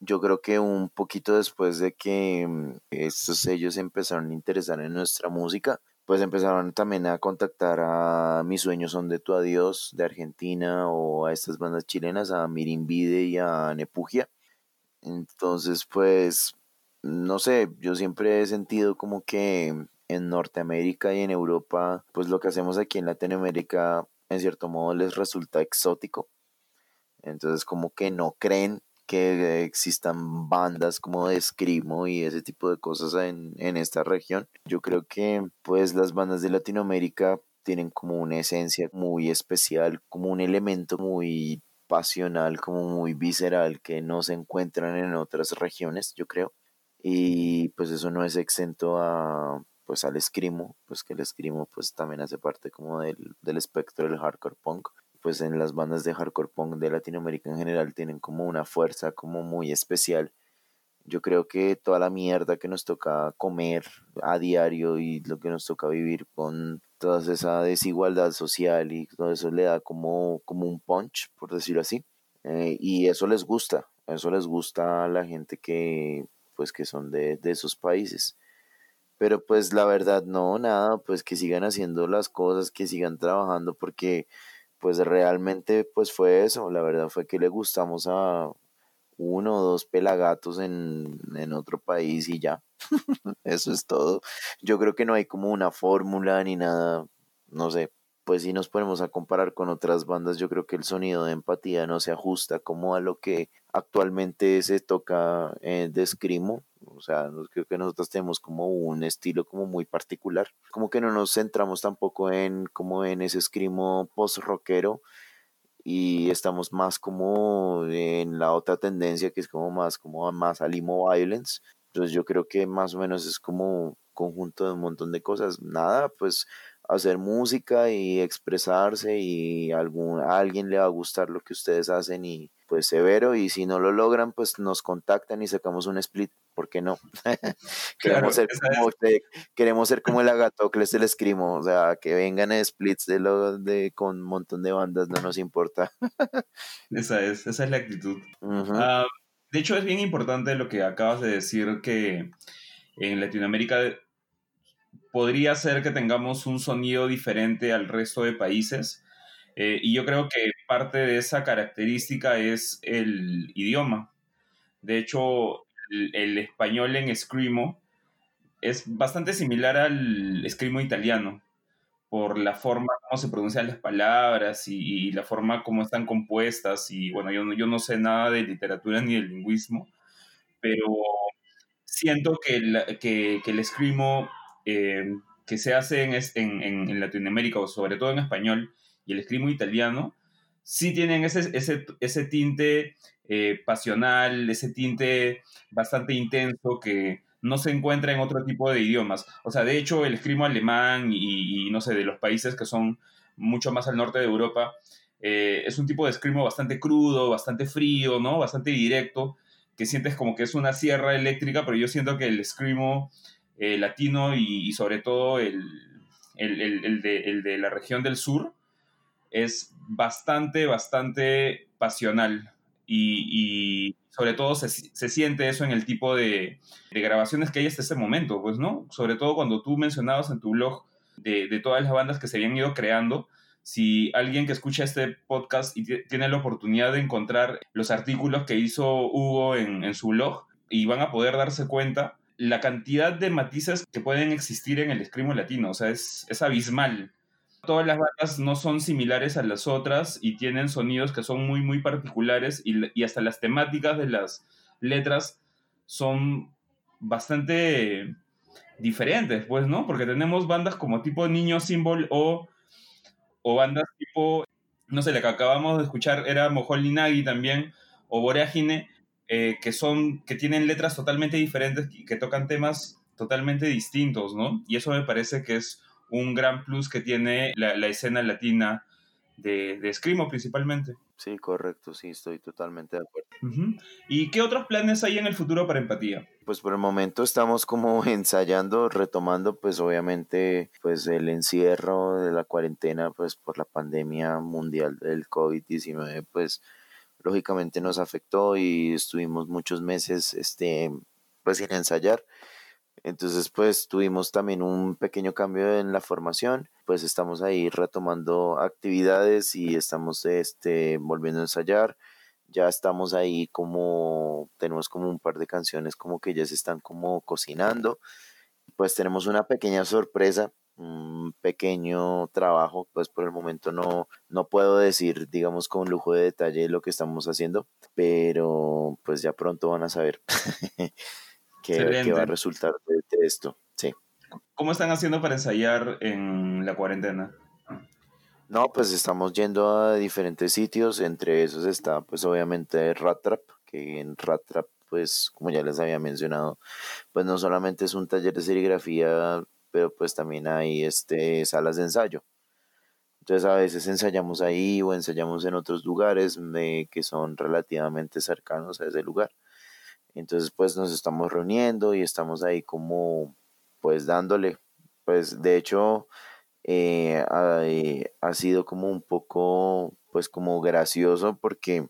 yo creo que un poquito después de que mm, estos sellos empezaron a interesar en nuestra música, pues empezaron también a contactar a Mis Sueños Son de Tu Adiós de Argentina o a estas bandas chilenas, a Mirimbide y a Nepugia. Entonces, pues, no sé, yo siempre he sentido como que en Norteamérica y en Europa, pues lo que hacemos aquí en Latinoamérica, en cierto modo, les resulta exótico. Entonces, como que no creen que existan bandas como de Escrimo y ese tipo de cosas en, en esta región. Yo creo que pues las bandas de Latinoamérica tienen como una esencia muy especial, como un elemento muy pasional, como muy visceral que no se encuentran en otras regiones, yo creo. Y pues eso no es exento a pues al escrimo, pues que el escrimo pues también hace parte como del, del espectro del hardcore punk pues en las bandas de hardcore punk de Latinoamérica en general tienen como una fuerza como muy especial. Yo creo que toda la mierda que nos toca comer a diario y lo que nos toca vivir con toda esa desigualdad social y todo eso le da como, como un punch, por decirlo así. Eh, y eso les gusta, eso les gusta a la gente que pues que son de, de esos países. Pero pues la verdad no, nada, pues que sigan haciendo las cosas, que sigan trabajando porque pues realmente pues fue eso, la verdad fue que le gustamos a uno o dos pelagatos en, en otro país y ya, eso es todo. Yo creo que no hay como una fórmula ni nada, no sé, pues si nos ponemos a comparar con otras bandas, yo creo que el sonido de empatía no se ajusta como a lo que actualmente se toca eh, de Escrimo, o sea, creo que nosotros tenemos como un estilo como muy particular, como que no nos centramos tampoco en como en ese escrimo post rockero y estamos más como en la otra tendencia que es como más como más alimo violence. Entonces yo creo que más o menos es como conjunto de un montón de cosas. Nada, pues hacer música y expresarse y algún, a alguien le va a gustar lo que ustedes hacen y pues severo y si no lo logran pues nos contactan y sacamos un split, ¿por qué no? queremos, ser como, queremos ser como el Agatocles del Escrimo, o sea, que vengan a splits de lo, de, con un montón de bandas, no nos importa. esa es, esa es la actitud. Ah, de hecho es bien importante lo que acabas de decir que en Latinoamérica podría ser que tengamos un sonido diferente al resto de países. Eh, y yo creo que parte de esa característica es el idioma. De hecho, el, español en escrimo es bastante similar al escrimo italiano, por la forma como se pronuncian las palabras y, la forma como están compuestas. Y bueno, yo, yo no sé nada de literatura ni de lingüismo, pero siento que el, que, el escrimo eh, que se hace en, en, en, Latinoamérica, o sobre todo en español, y el escrimo italiano, sí tienen ese, ese, ese tinte eh, pasional, ese tinte bastante intenso que no se encuentra en otro tipo de idiomas. O sea, de hecho, el escrimo alemán y, no sé, de los países que son mucho más al norte de Europa, eh, es un tipo de escrimo bastante crudo, bastante frío, ¿no? Bastante directo, que sientes como que es una sierra eléctrica, pero yo siento que el escrimo eh, latino y, sobre todo el, de, la región del sur es bastante, bastante pasional y, sobre todo se, siente eso en el tipo de, grabaciones que hay hasta ese momento, pues, ¿no? Sobre todo cuando tú mencionabas en tu blog de, todas las bandas que se habían ido creando, si alguien que escucha este podcast y tiene la oportunidad de encontrar los artículos que hizo Hugo en, en su blog, y van a poder darse cuenta la cantidad de matices que pueden existir en el escrimo latino, o sea, es, es abismal. Todas las bandas no son similares a las otras y tienen sonidos que son muy, muy particulares y, hasta las temáticas de las letras son bastante diferentes, pues, ¿no? Porque tenemos bandas como tipo Niño Symbol o o bandas tipo, no sé, la que acabamos de escuchar era Moholy Nagi también, o Vorágine, eh, que son, que tienen letras totalmente diferentes y que tocan temas totalmente distintos, ¿no? Y eso me parece que es un gran plus que tiene la, escena latina de, de Screamo principalmente. Sí, correcto, sí, estoy totalmente de acuerdo. ¿Y qué otros planes hay en el futuro para Empatía? Pues por el momento estamos como ensayando, retomando pues obviamente pues el encierro de la cuarentena pues por la pandemia mundial del COVID-19 pues lógicamente nos afectó y estuvimos muchos meses este pues sin ensayar entonces, pues tuvimos también un pequeño cambio en la formación, pues estamos ahí retomando actividades y estamos este, volviendo a ensayar. Ya estamos ahí como, tenemos como un par de canciones como que ya se están como cocinando. Pues tenemos una pequeña sorpresa, un pequeño trabajo, pues por el momento no, no puedo decir, digamos, con lujo de detalle lo que estamos haciendo, pero pues ya pronto van a saber. que, va a resultar de, esto. Sí. ¿Cómo están haciendo para ensayar en la cuarentena? No, pues estamos yendo a diferentes sitios, entre esos está pues obviamente Ratrap, que en Ratrap pues como ya les había mencionado, pues no solamente es un taller de serigrafía, pero pues también hay este salas de ensayo. Entonces a veces ensayamos ahí o ensayamos en otros lugares eh, que son relativamente cercanos a ese lugar. Entonces pues nos estamos reuniendo y estamos ahí como pues dándole. Pues de hecho eh, ha, sido como un poco pues como gracioso porque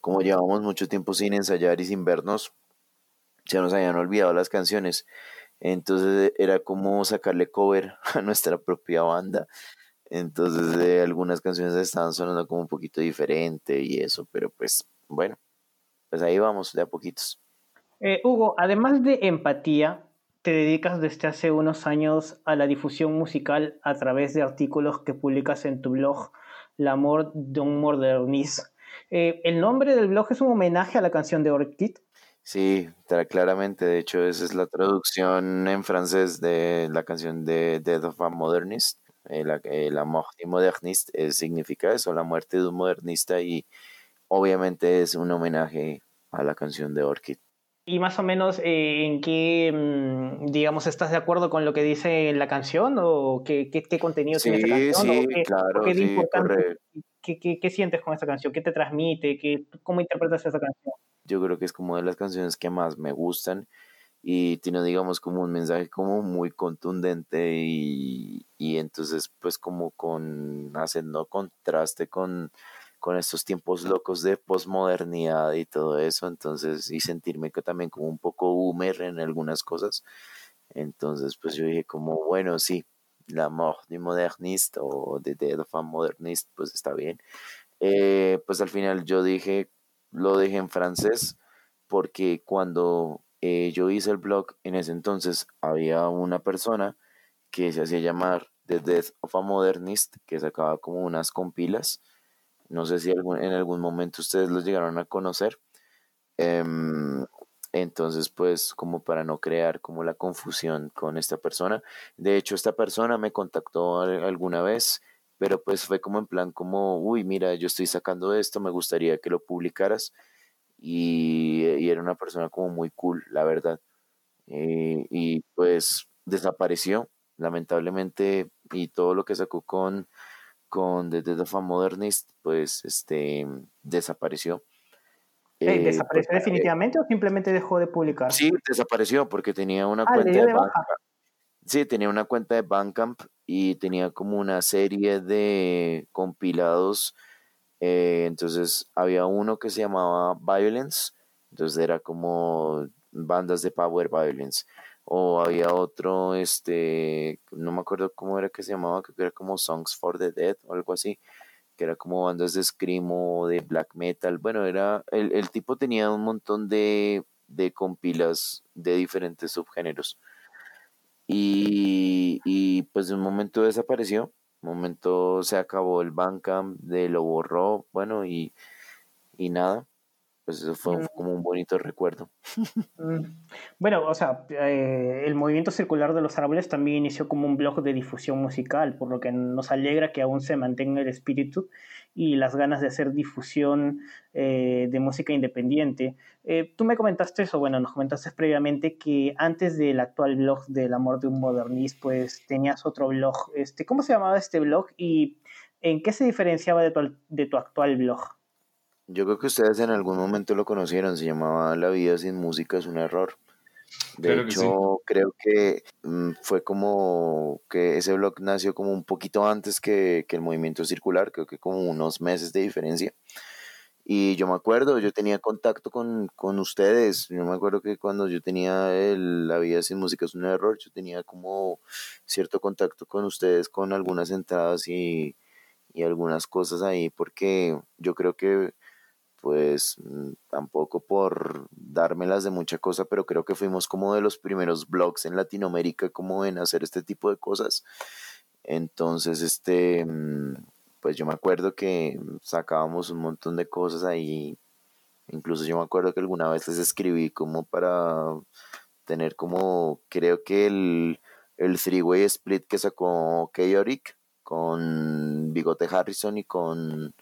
como llevamos mucho tiempo sin ensayar y sin vernos, se nos habían olvidado las canciones. Entonces era como sacarle cover a nuestra propia banda. Entonces eh, algunas canciones estaban sonando como un poquito diferente y eso, pero pues bueno, pues ahí vamos, de a poquitos. Eh, Hugo, además de empatía, te dedicas desde hace unos años a la difusión musical a través de artículos que publicas en tu blog, L'Amour d'un Moderniste. Eh, ¿El nombre del blog es un homenaje a la canción de Orchid? Sí, claramente. De hecho, esa es la traducción en francés de la canción de Death of a Modernist. El, el Amour du Moderniste eh, significa eso, la muerte de un modernista y obviamente es un homenaje a la canción de Orchid. ¿Y más o menos eh, en qué, mm, digamos, estás de acuerdo con lo que dice la canción o qué, qué, contenido tiene esa canción? Sí, qué, claro, sí, qué, qué, sientes con esa canción? ¿Qué te transmite? ¿Qué, ¿Cómo interpretas esa canción? Yo creo que es como de las canciones que más me gustan y tiene, digamos, como un mensaje como muy contundente y, y entonces pues como con haciendo contraste con con estos tiempos locos de posmodernidad y todo eso, entonces, y sentirme que también como un poco boomer en algunas cosas. Entonces, pues yo dije como, bueno, sí, la mort du moderniste o de Dead of a Modernist, pues está bien. Eh, pues al final yo dije, lo dejé en francés, porque cuando eh, yo hice el blog, en ese entonces había una persona que se hacía llamar The Death of a Modernist, que sacaba como unas compilas no sé si en algún momento ustedes los llegaron a conocer. Em, entonces, pues, como para no crear como la confusión con esta persona. De hecho, esta persona me contactó alguna vez, pero pues fue como en plan como, uy, mira, yo estoy sacando esto, me gustaría que lo publicaras. Y, era una persona como muy cool, la verdad. Eh, y pues desapareció, lamentablemente, y todo lo que sacó con con The Death of a Modernist, pues este desapareció. Eh, ¿Desapareció pues, definitivamente o simplemente dejó de publicar? Sí, desapareció porque tenía una ah, cuenta de, Bandcamp. Sí, tenía una cuenta de Bandcamp y tenía como una serie de compilados. Eh, entonces había uno que se llamaba Violence, entonces era como bandas de Power Violence o había otro, este, no me acuerdo cómo era que se llamaba, que era como Songs for the Dead o algo así, que era como bandas de screamo, de black metal, bueno, era, el, el tipo tenía un montón de, de compilas de diferentes subgéneros. Y, y pues de un momento desapareció, un momento se acabó el Bandcamp, de lo borró, bueno, y, y nada, pues eso fue mm. como un bonito recuerdo. Mm. Bueno, o sea, eh, el movimiento circular de los árboles también inició como un blog de difusión musical, por lo que nos alegra que aún se mantenga el espíritu y las ganas de hacer difusión eh, de música independiente. Eh, tú me comentaste eso, bueno, nos comentaste previamente que antes del actual blog del amor de un modernista, pues tenías otro blog. Este, ¿Cómo se llamaba este blog y en qué se diferenciaba de tu, de tu actual blog? Yo creo que ustedes en algún momento lo conocieron, se llamaba La vida sin música es un error. De hecho, creo que mm, fue como que ese blog nació como un poquito antes que, el movimiento circular, creo que como unos meses de diferencia. Y yo me acuerdo, yo tenía contacto con, ustedes. Yo me acuerdo que cuando yo tenía el, La vida sin música es un error, yo tenía como cierto contacto con ustedes con algunas entradas y, y algunas cosas ahí, porque yo creo que pues mm, tampoco por dármelas de mucha cosa, pero creo que fuimos como de los primeros blogs en Latinoamérica como en hacer este tipo de cosas. Entonces, este, mm, pues yo me acuerdo que sacábamos un montón de cosas ahí. Incluso yo me acuerdo que alguna vez les escribí como para tener como, creo que el, el three-way split que sacó Keyorik con Bigote Harrison y con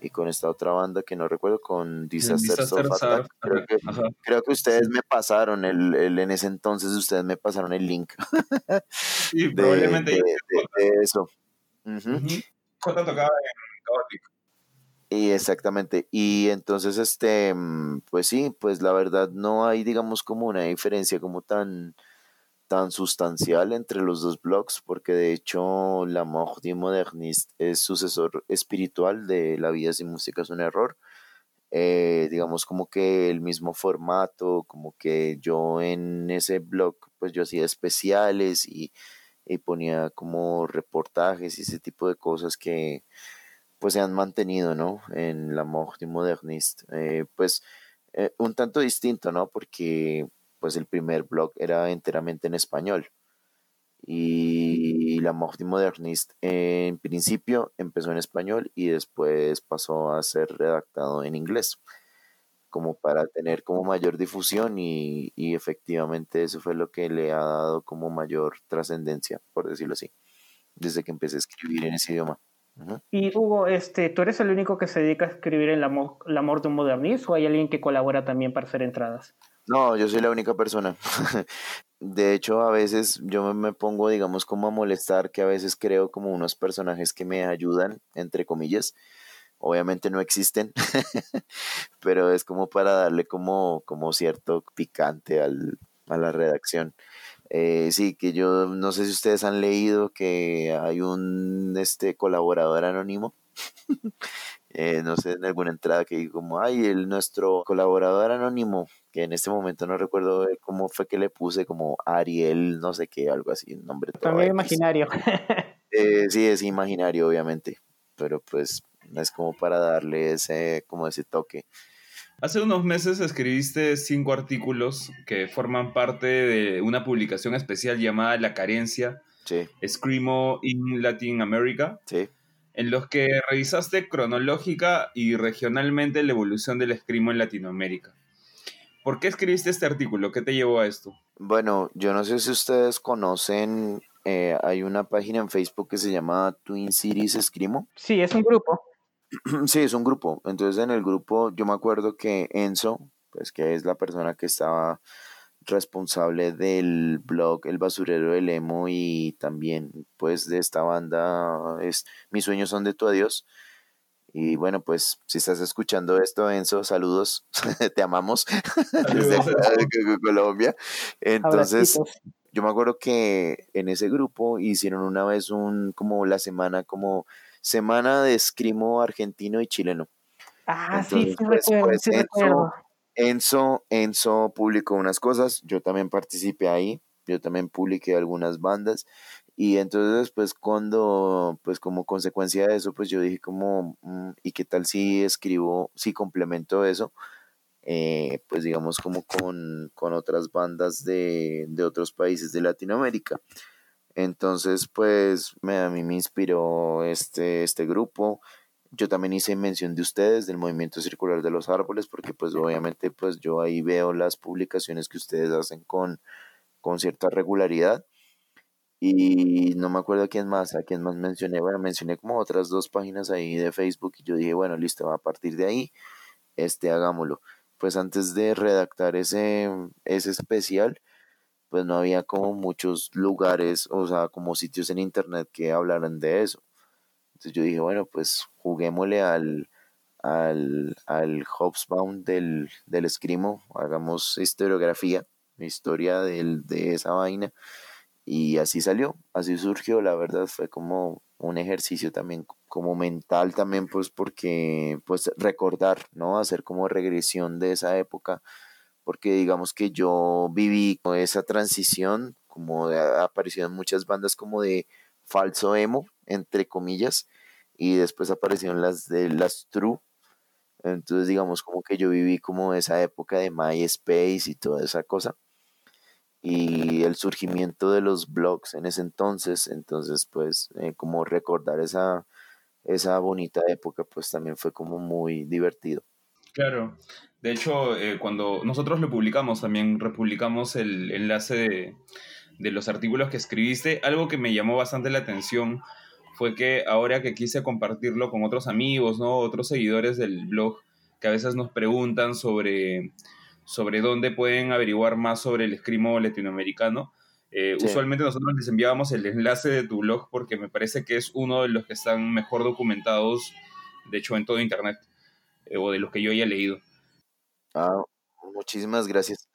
y con esta otra banda que no recuerdo, con Disaster, Creo que, ustedes me pasaron el, el, en ese entonces ustedes me pasaron el link. sí, probablemente de, eso. tocaba en Y exactamente. Y entonces, este, mm, pues sí, pues la verdad no hay, digamos, como una diferencia como tan tan sustancial entre los dos blogs, porque de hecho La Mort du Moderniste es sucesor espiritual de La vida sin música es un error. Eh, digamos como que el mismo formato, como que yo en ese blog pues yo hacía especiales y, ponía como reportajes y ese tipo de cosas que pues se han mantenido, ¿no? En La Mort du Moderniste. Eh, pues eh, un tanto distinto, ¿no? Porque pues el primer blog era enteramente en español. Y la Mort Moderniste en principio empezó en español y después pasó a ser redactado en inglés, como para tener como mayor difusión y, efectivamente eso fue lo que le ha dado como mayor trascendencia, por decirlo así, desde que empecé a escribir en ese idioma. Y Hugo, este, ¿tú eres el único que se dedica a escribir en la, la Moderniste o hay alguien que colabora también para hacer entradas? No, yo soy la única persona. De hecho, a veces yo me pongo, digamos, como a molestar, que a veces creo como unos personajes que me ayudan, entre comillas. Obviamente no existen, pero es como para darle como, como cierto picante al, a la redacción. Eh, sí, que yo no sé si ustedes han leído que hay un este colaborador anónimo eh, no sé, en alguna entrada que digo como, ay, el, nuestro colaborador anónimo, que en este momento no recuerdo cómo fue que le puse como Ariel, no sé qué, algo así, un nombre. También imaginario. Eh, sí, es imaginario, obviamente, pero pues es como para darle ese, como ese toque. Hace unos meses escribiste cinco artículos que forman parte de una publicación especial llamada La Carencia, sí. Screamo in Latin America. Sí en los que revisaste cronológica y regionalmente la evolución del escrimo en Latinoamérica. ¿Por qué escribiste este artículo? ¿Qué te llevó a esto? Bueno, yo no sé si ustedes conocen, eh, hay una página en Facebook que se llama Twin Cities Escrimo. Sí, es un grupo. Sí, es un grupo. Entonces en el grupo yo me acuerdo que Enzo, pues que es la persona que estaba responsable del blog El Basurero del Emo y también pues de esta banda es Mis sueños son de tu adiós. Y bueno, pues si estás escuchando esto, Enzo, saludos, te amamos desde Colombia. Entonces, yo me acuerdo que en ese grupo hicieron una vez un, como la semana, como semana de escrimo argentino y chileno. Ah, sí, sí, pues, pues, recuerdo, Enzo, Enzo publicó unas cosas, yo también participé ahí, yo también publiqué algunas bandas y entonces pues cuando pues como consecuencia de eso pues yo dije como mm, y qué tal si escribo, si complemento eso eh, pues digamos como con, otras bandas de, de, otros países de Latinoamérica. Entonces pues me, a mí me inspiró este, este grupo, yo también hice mención de ustedes, del movimiento circular de los árboles, porque pues obviamente pues yo ahí veo las publicaciones que ustedes hacen con, con cierta regularidad. Y no me acuerdo a quién más, a quién más mencioné. Bueno, mencioné como otras dos páginas ahí de Facebook y yo dije, bueno, listo, a partir de ahí, este, hagámoslo. Pues antes de redactar ese, ese especial, pues no había como muchos lugares, o sea, como sitios en internet que hablaran de eso. Entonces yo dije, bueno, pues juguémosle al, al, al Hobsbawm del, del escrimo, hagamos historiografía, historia del, de esa vaina. Y así salió, así surgió, la verdad fue como un ejercicio también como mental también pues porque pues recordar, ¿no? Hacer como regresión de esa época porque digamos que yo viví esa transición como de, aparecieron muchas bandas como de falso emo entre comillas y después aparecieron las de las true. Entonces digamos como que yo viví como esa época de MySpace y toda esa cosa y el surgimiento de los blogs en ese entonces, entonces pues eh, como recordar esa, esa bonita época pues también fue como muy divertido. Claro, de hecho eh, cuando nosotros lo publicamos también republicamos el enlace de, de los artículos que escribiste, algo que me llamó bastante la atención fue que ahora que quise compartirlo con otros amigos, ¿no? Otros seguidores del blog que a veces nos preguntan sobre sobre dónde pueden averiguar más sobre el escrimo latinoamericano. Eh, usualmente nosotros les enviábamos el enlace de tu blog porque me parece que es uno de los que están mejor documentados, de hecho, en todo Internet, eh, o de los que yo haya leído. Ah, muchísimas gracias.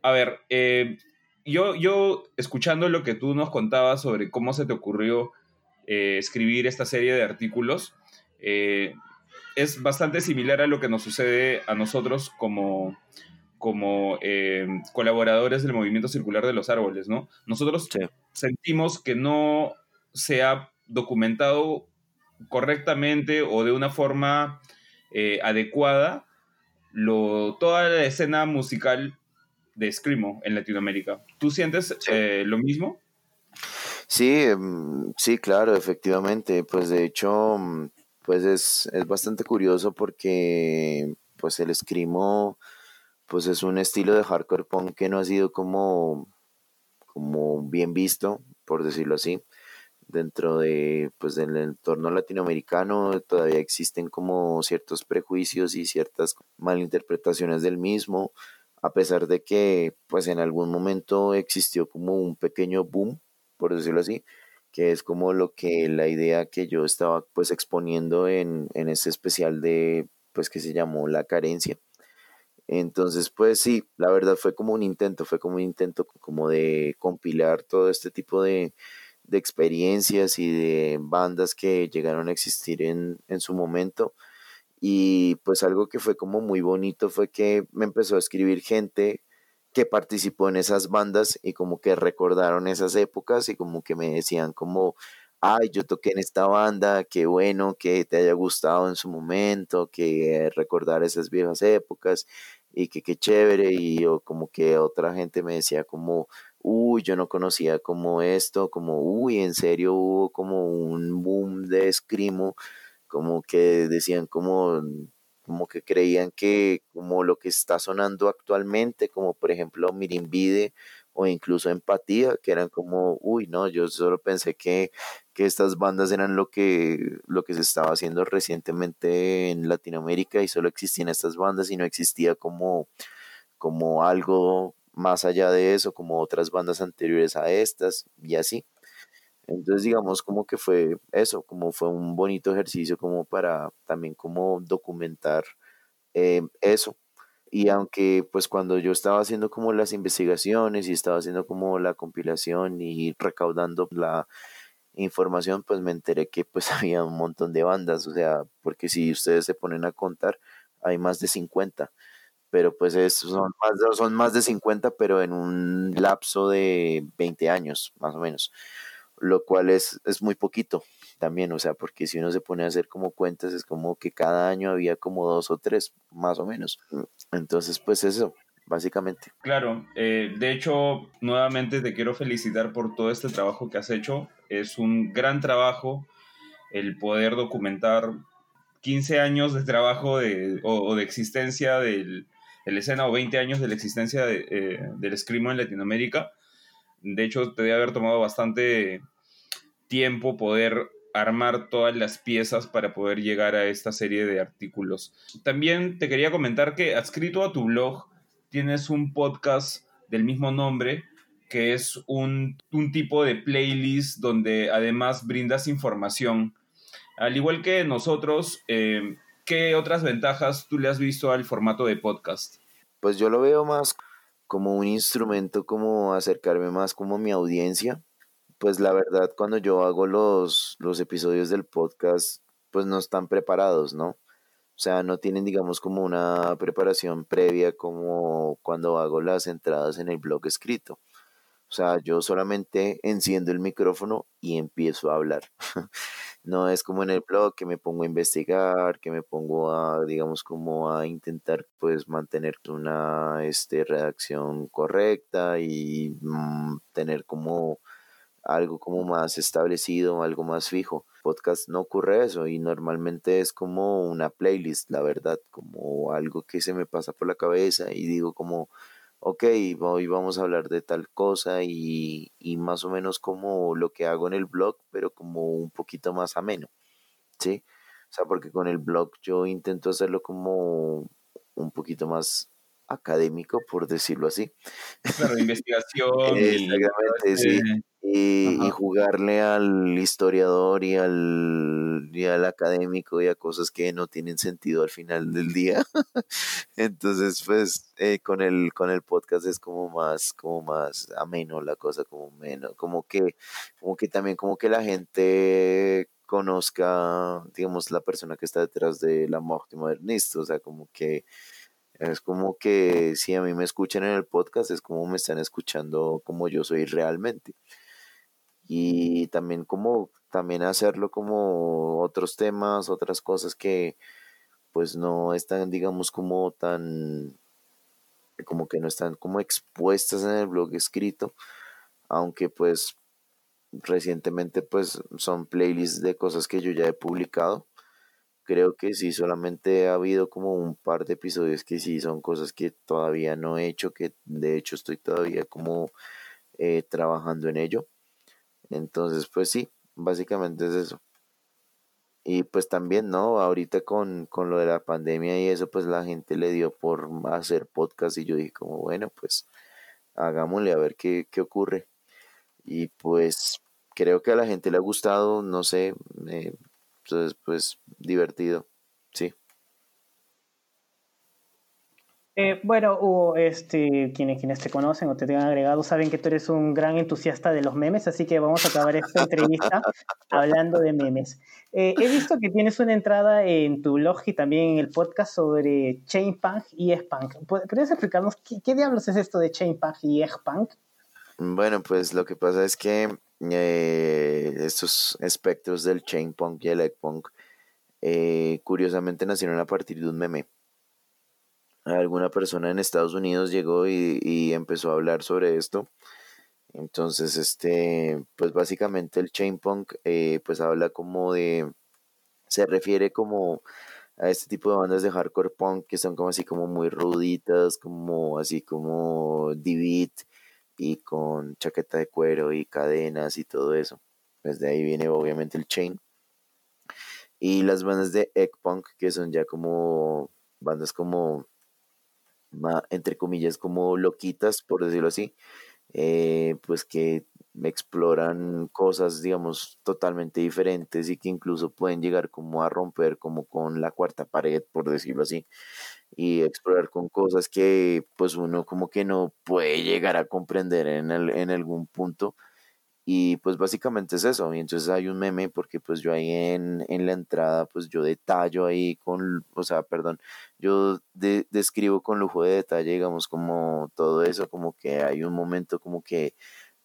A ver, eh, yo, yo escuchando lo que tú nos contabas sobre cómo se te ocurrió escribir esta serie de artículos, es bastante similar a lo que nos sucede a nosotros como, como eh, colaboradores del movimiento circular de los árboles, ¿no? Nosotros sentimos que no se ha documentado correctamente o de una forma eh, adecuada lo, toda la escena musical de Screamo en Latinoamérica. ¿Tú sientes eh, lo mismo? Sí, mm, sí, claro, efectivamente. Pues de hecho, mm, pues es, es bastante curioso porque pues el escrimo pues es un estilo de hardcore punk que no ha sido como, como bien visto, por decirlo así. Dentro de pues del entorno latinoamericano todavía existen como ciertos prejuicios y ciertas malinterpretaciones del mismo, a pesar de que pues en algún momento existió como un pequeño boom, por decirlo así, que es como lo que la idea que yo estaba pues exponiendo en, en ese especial de pues que se llamó La carencia. Entonces, pues sí, la verdad fue como un intento, fue como un intento como de compilar todo este tipo de, de experiencias y de bandas que llegaron a existir en, en su momento. Y pues algo que fue como muy bonito fue que me empezó a escribir gente que participó en esas bandas y como que recordaron esas épocas y como que me decían como, ay, yo toqué en esta banda, qué bueno que te haya gustado en su momento, que recordar esas viejas épocas y que qué chévere y yo como que otra gente me decía como, uy, yo no conocía como esto, como, uy, en serio hubo como un boom de escrimo, como que decían como como que creían que como lo que está sonando actualmente, como por ejemplo Mirimbide o incluso Empatía, que eran como, uy, no, yo solo pensé que, que estas bandas eran lo que, lo que se estaba haciendo recientemente en Latinoamérica y solo existían estas bandas y no existía como, como algo más allá de eso, como otras bandas anteriores a estas y así. Entonces, digamos, como que fue eso, como fue un bonito ejercicio como para también como documentar eh, eso. Y aunque pues cuando yo estaba haciendo como las investigaciones y estaba haciendo como la compilación y recaudando la información, pues me enteré que pues había un montón de bandas, o sea, porque si ustedes se ponen a contar, hay más de 50 pero pues es, son, más, son más de 50, pero en un lapso de 20 años, más o menos lo cual es, es muy poquito también, o sea, porque si uno se pone a hacer como cuentas, es como que cada año había como dos o tres, más o menos. Entonces, pues eso, básicamente. Claro, eh, de hecho, nuevamente te quiero felicitar por todo este trabajo que has hecho. Es un gran trabajo. el poder documentar 15 años de trabajo de, o, de existencia del, de escena o 20 años de la existencia de, eh, del Screamo en Latinoamérica. De hecho, te debe haber tomado bastante tiempo poder armar todas las piezas para poder llegar a esta serie de artículos. También te quería comentar que adscrito a tu blog tienes un podcast del mismo nombre, que es un, tipo de playlist donde además brindas información. Al igual que nosotros, eh, ¿qué otras ventajas tú le has visto al formato de podcast? Pues yo lo veo más como un instrumento, como acercarme más como a mi audiencia pues la verdad cuando yo hago los, los episodios del podcast, pues no están preparados, ¿no? O sea, no tienen, digamos, como una preparación previa como cuando hago las entradas en el blog escrito. O sea, yo solamente enciendo el micrófono y empiezo a hablar. no es como en el blog que me pongo a investigar, que me pongo a, digamos, como a intentar, pues, mantener una este, redacción correcta y mm, tener como algo como más establecido, algo más fijo. Podcast no ocurre eso y normalmente es como una playlist, la verdad, como algo que se me pasa por la cabeza y digo como, ok, hoy vamos a hablar de tal cosa y, y más o menos como lo que hago en el blog, pero como un poquito más ameno, ¿sí? O sea, porque con el blog yo intento hacerlo como un poquito más académico, por decirlo así. Claro, investigación. Exactamente, sí y, jugarle al historiador y al, y al académico y a cosas que no tienen sentido al final del día. Entonces, pues eh, con el con el podcast es como más como más ameno la cosa, como menos, como que como que también como que la gente conozca, digamos, la persona que está detrás de la muerte modernista, o sea, como que es como que si a mí me escuchan en el podcast es como me están escuchando como yo soy realmente y también como también hacerlo como otros temas, otras cosas que pues no están digamos como tan como que no están como expuestas en el blog escrito, aunque pues recientemente pues son playlists de cosas que yo ya he publicado. Creo que sí, solamente ha habido como un par de episodios que sí son cosas que todavía no he hecho, que de hecho estoy todavía como eh, trabajando en ello. Entonces, pues sí, básicamente es eso. Y pues también, ¿no? Ahorita con, con lo de la pandemia y eso, pues la gente le dio por hacer podcast y yo dije como, bueno, pues hagámosle a ver qué, qué ocurre. Y pues creo que a la gente le ha gustado, no sé, eh, entonces pues divertido, sí. Eh, bueno, este, quienes, quienes te conocen o te tengan agregado saben que tú eres un gran entusiasta de los memes, así que vamos a acabar esta entrevista hablando de memes. Eh, he visto que tienes una entrada en tu blog y también en el podcast sobre Chainpunk y Eggpunk. ¿Podrías explicarnos qué, diablos es esto de Chainpunk y Eggpunk? Bueno, pues lo que pasa es que eh, estos espectros del Chainpunk y el Eggpunk curiosamente nacieron a partir de un meme alguna persona en Estados Unidos llegó y, empezó a hablar sobre esto. Entonces, este, pues básicamente el chain punk, eh, pues habla como de, se refiere como a este tipo de bandas de hardcore punk que son como así como muy ruditas, como así como d y con chaqueta de cuero y cadenas y todo eso. Pues de ahí viene obviamente el chain. Y las bandas de egg punk que son ya como bandas como entre comillas, como loquitas, por decirlo así, eh, pues que exploran cosas, digamos, totalmente diferentes y que incluso pueden llegar como a romper como con la cuarta pared, por decirlo así, y explorar con cosas que pues uno como que no puede llegar a comprender en, el, en algún punto y pues básicamente es eso. Y entonces hay un meme porque pues yo ahí en, en la entrada pues yo detallo ahí con, o sea, perdón, yo describo con lujo de detalle, digamos, como todo eso, como que hay un momento como que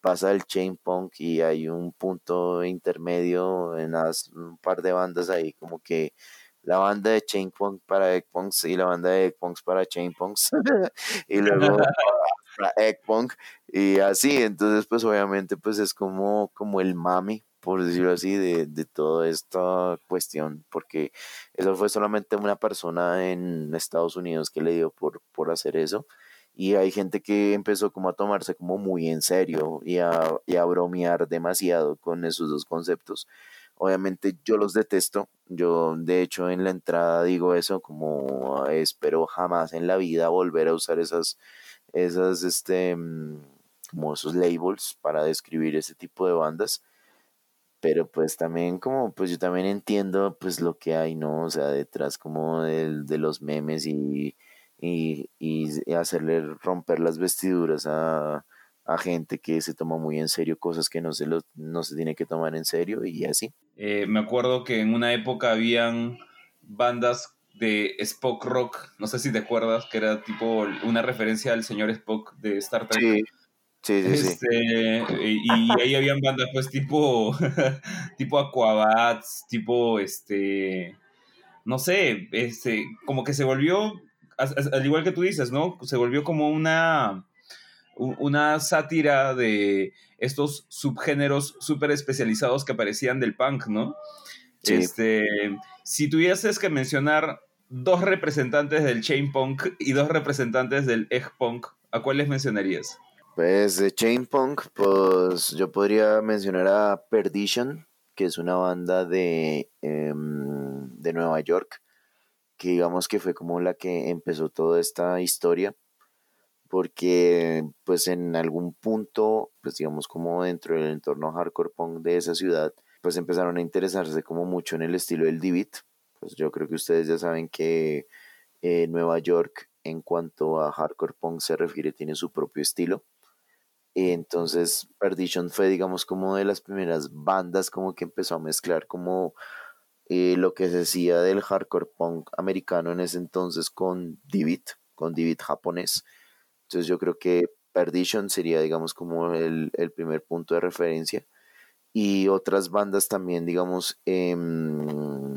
pasa el chain punk y hay un punto intermedio en las, un par de bandas ahí como que la banda de chain punk para egg punks y la banda de egg punks para chain punks y luego Eggpunk y así, entonces pues obviamente pues es como, como el mami por decirlo así, de, de toda esta cuestión, porque eso fue solamente una persona en Estados Unidos que le dio por, por hacer eso. Y hay gente que empezó como a tomarse como muy en serio y a, y a bromear demasiado con esos dos conceptos. Obviamente yo los detesto. Yo de hecho en la entrada digo eso como espero jamás en la vida volver a usar esas, esas, este, mm, como esos labels para describir ese tipo de bandas. Pero pues también como pues yo también entiendo pues lo que hay no o sea detrás como de, de los memes y, y, y, hacerle romper las vestiduras a, a, gente que se toma muy en serio cosas que no se lo, no se tiene que tomar en serio y así. Eh, me acuerdo que en una época habían bandas de Spock Rock no sé si te acuerdas que era tipo una referencia al señor Spock de Star Trek sí Sí, sí, este, Y, ahí habían bandas pues tipo, tipo Aquabats, tipo este, no sé, este, como que se volvió, al igual que tú dices, ¿no? Se volvió como una, una sátira de estos subgéneros súper especializados que aparecían del punk, ¿no? Este, si tuvieses que mencionar dos representantes del chain punk y dos representantes del egg punk, ¿a cuáles mencionarías? Pues de Chain Punk, pues yo podría mencionar a Perdition, que es una banda de, em, de Nueva York, que digamos que fue como la que empezó toda esta historia, porque pues en algún punto, pues digamos como dentro del entorno hardcore punk de esa ciudad, pues empezaron a interesarse como mucho en el estilo del D-Beat. Pues yo creo que ustedes ya saben que eh, Nueva York en cuanto a hardcore punk se refiere tiene su propio estilo entonces Perdition fue, digamos, como de las primeras bandas como que empezó a mezclar como eh, lo que se decía del hardcore punk americano en ese entonces con Divid, con Divid japonés. Entonces yo creo que Perdition sería, digamos, como el, primer punto de referencia. Y otras bandas también, digamos, em,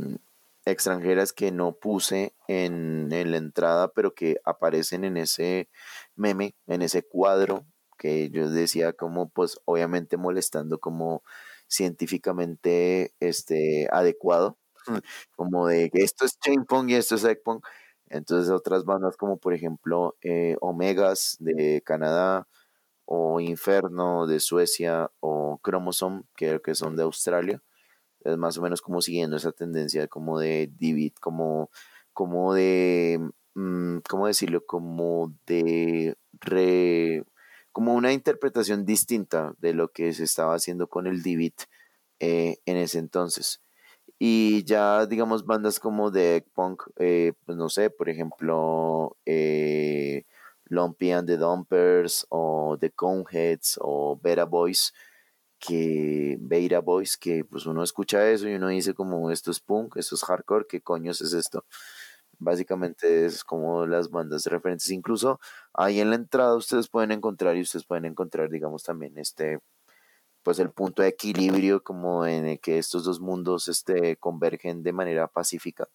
extranjeras que no puse en, en la entrada, pero que aparecen en ese meme, en ese cuadro que yo decía como pues obviamente molestando como científicamente este adecuado como de que esto es chain pong y esto es egg pong. Entonces otras bandas como por ejemplo eh, Omegas de Canadá o Inferno de Suecia o Chromosome que que son de Australia es más o menos como siguiendo esa tendencia como de Divid como como de mm, cómo decirlo como de re como una interpretación distinta de lo que se estaba haciendo con el Divid eh, en ese entonces. Y ya, digamos, bandas como de punk, eh, pues no sé, por ejemplo, eh, Lumpy and the Dumpers o The Coneheads o Beta Boys, que Beta Boys, que pues uno escucha eso y uno dice como esto es punk, esto es hardcore, ¿qué coños es esto? Básicamente es como las bandas de referentes. Incluso ahí en la entrada ustedes pueden encontrar y ustedes pueden encontrar, digamos, también este, pues el punto de equilibrio como en el que estos dos mundos este, convergen de manera pacífica.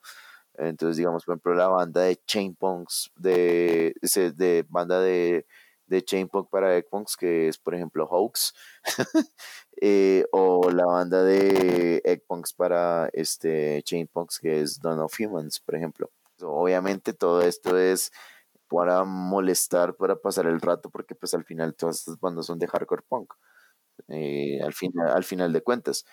Entonces, digamos, por ejemplo, la banda de Chain Punks, de, de banda de, de Chain Punk para Eggpunks, que es, por ejemplo, Hoax, eh, o la banda de Eggpunks para este Chain Punks, que es Dawn of Humans, por ejemplo. Obviamente todo esto es para molestar, para pasar el rato, porque pues al final todas estas bandas son de hardcore punk, eh, al, final, al final de cuentas.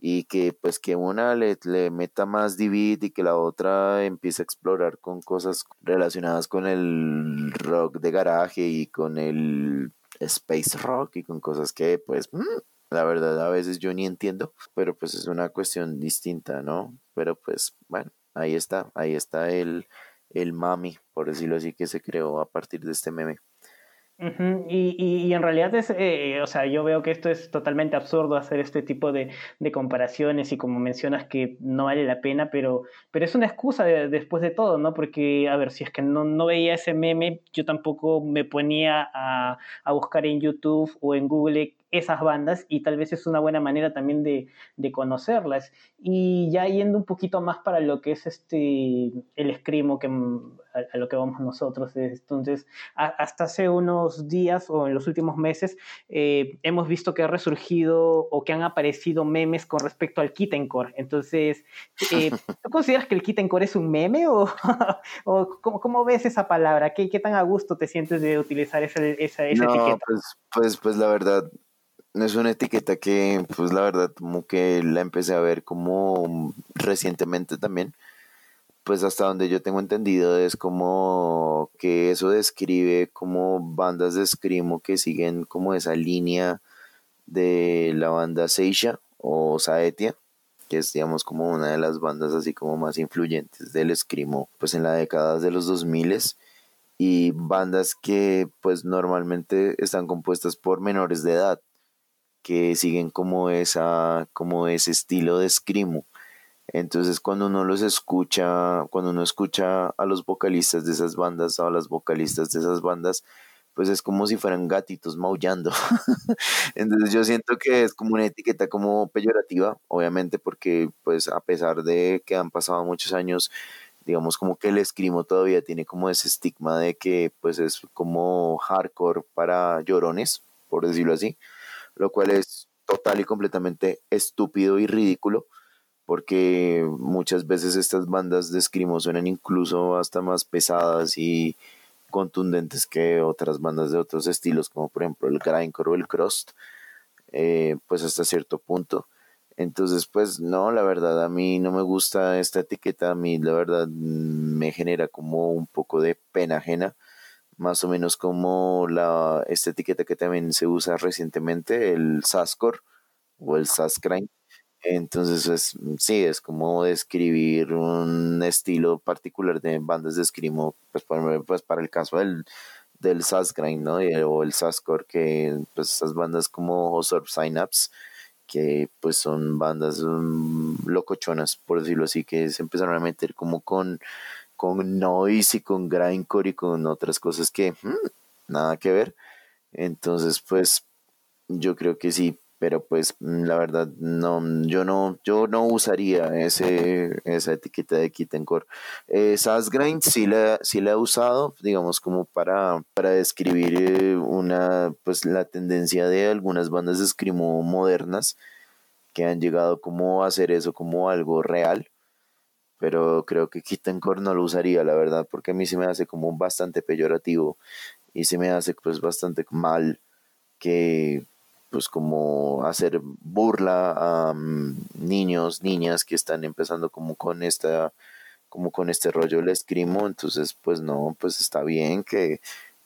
Y que pues que una le, le meta más divid y que la otra empiece a explorar con cosas relacionadas con el rock de garaje y con el space rock y con cosas que pues mm, la verdad a veces yo ni entiendo, pero pues es una cuestión distinta, ¿no? Pero pues bueno, ahí está, ahí está el, el mami, por decirlo así, que se creó a partir de este meme. Y, y, en realidad es, eh, o sea, yo veo que esto es totalmente absurdo hacer este tipo de, de, comparaciones y como mencionas que no vale la pena, pero, pero es una excusa después de todo, ¿no? Porque, a ver, si es que no, no veía ese meme, yo tampoco me ponía a, a buscar en YouTube o en Google esas bandas y tal vez es una buena manera también de, de, conocerlas. Y ya yendo un poquito más para lo que es este el escrimo que a, lo que vamos nosotros. Entonces, hasta hace unos días o en los últimos meses eh, hemos visto que ha resurgido o que han aparecido memes con respecto al Kittencore. Entonces, eh, ¿tú consideras que el Kittencore es un meme o, o ¿cómo, ves esa palabra? ¿Qué, ¿Qué, tan a gusto te sientes de utilizar esa, esa, esa no, etiqueta? Pues, pues, pues la verdad, es una etiqueta que, pues la verdad, como que la empecé a ver como recientemente también pues hasta donde yo tengo entendido es como que eso describe como bandas de screamo que siguen como esa línea de la banda Seisha o Saetia, que es digamos como una de las bandas así como más influyentes del screamo pues en la década de los 2000 y bandas que pues normalmente están compuestas por menores de edad que siguen como esa como ese estilo de screamo entonces cuando uno los escucha, cuando uno escucha a los vocalistas de esas bandas o a las vocalistas de esas bandas, pues es como si fueran gatitos maullando. Entonces yo siento que es como una etiqueta como peyorativa, obviamente, porque pues a pesar de que han pasado muchos años, digamos como que el escrimo todavía tiene como ese estigma de que pues es como hardcore para llorones, por decirlo así, lo cual es total y completamente estúpido y ridículo porque muchas veces estas bandas de escrimo suenan incluso hasta más pesadas y contundentes que otras bandas de otros estilos, como por ejemplo el grindcore o el crust, eh, pues hasta cierto punto. Entonces, pues no, la verdad, a mí no me gusta esta etiqueta, a mí la verdad me genera como un poco de pena ajena, más o menos como la, esta etiqueta que también se usa recientemente, el Sascore o el Sascrime, entonces, es, mm, sí, es como describir un estilo particular de bandas de escrimo, pues, pues para el caso del, del ¿no? o el Sascore, que pues esas bandas como Osorb Synapse, que pues son bandas um, locochonas, por decirlo así, que se empezaron a meter como con, con noise y con grindcore y con otras cosas que hmm, nada que ver. Entonces, pues yo creo que sí, pero pues mm, la verdad no yo no yo no usaría ese esa etiqueta de Kittencore eh, Grind sí la sí la he usado digamos como para para describir eh, una pues la tendencia de algunas bandas de screamo modernas que han llegado como a hacer eso como algo real pero creo que Kittencore no lo usaría la verdad porque a mí se me hace como bastante peyorativo y se me hace pues bastante mal que pues como hacer burla a mm, niños, niñas que están empezando como con esta como con este rollo del escrimo, entonces pues no, pues está bien que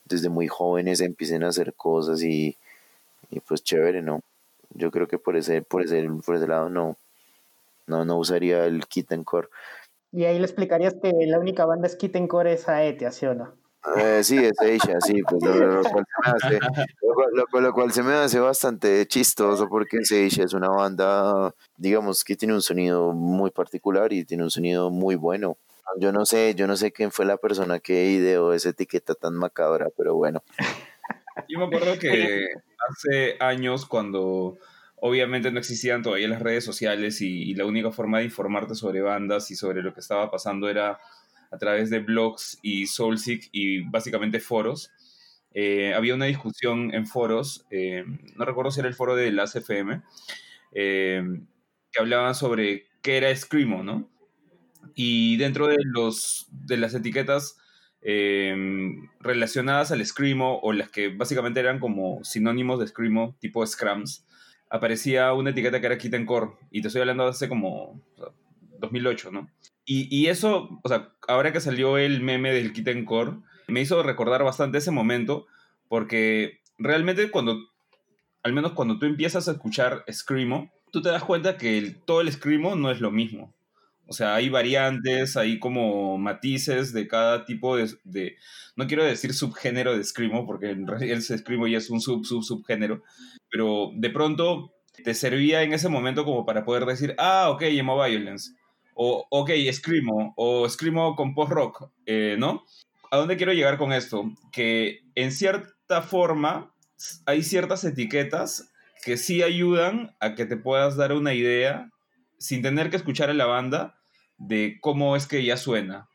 desde muy jóvenes empiecen a hacer cosas y, pues chévere, ¿no? Yo creo que por ese, por ese, por ese lado no, no, no usaría el Kitten Core. Y ahí le explicarías que la única banda es Kitten Core es Aetia, ¿sí o no? Eh, sí, es ella, sí, pues lo, cual se me hace, lo, cual se me hace bastante chistoso porque Seisha es una banda, digamos, que tiene un sonido muy particular y tiene un sonido muy bueno. Yo no sé, yo no sé quién fue la persona que ideó esa etiqueta tan macabra, pero bueno. Yo me acuerdo que hace años cuando obviamente no existían todavía las redes sociales y la única forma de informarte sobre bandas y sobre lo que estaba pasando era a través de blogs y Soulseek y básicamente foros. Eh, había una discusión en foros, eh, no recuerdo si era el foro de la CFM, eh, que hablaban sobre qué era Screamo, ¿no? Y dentro de, los, de las etiquetas relacionadas al Screamo, o las que básicamente eran como sinónimos de Screamo, tipo Scrams, aparecía una etiqueta que era Kitten Core, y te estoy hablando de hace como 2008, ¿no? Y, eso, o sea, ahora que salió el meme del Kitten Core, me hizo recordar bastante ese momento, porque realmente cuando, al menos cuando tú empiezas a escuchar Screamo, tú te das cuenta que todo el Screamo no es lo mismo. O sea, hay variantes, hay como matices de cada tipo de, no quiero decir subgénero de Screamo, porque en realidad el Screamo ya es un sub, sub, subgénero, pero de pronto te servía en ese momento como para poder decir, ah, ok, Emo Violence o ok, Screamo, o Screamo con post-rock, eh, ¿no? ¿A dónde quiero llegar con esto? Que en cierta forma hay ciertas etiquetas que sí ayudan a que te puedas dar una idea, sin tener que escuchar a la banda, de cómo es que ella suena.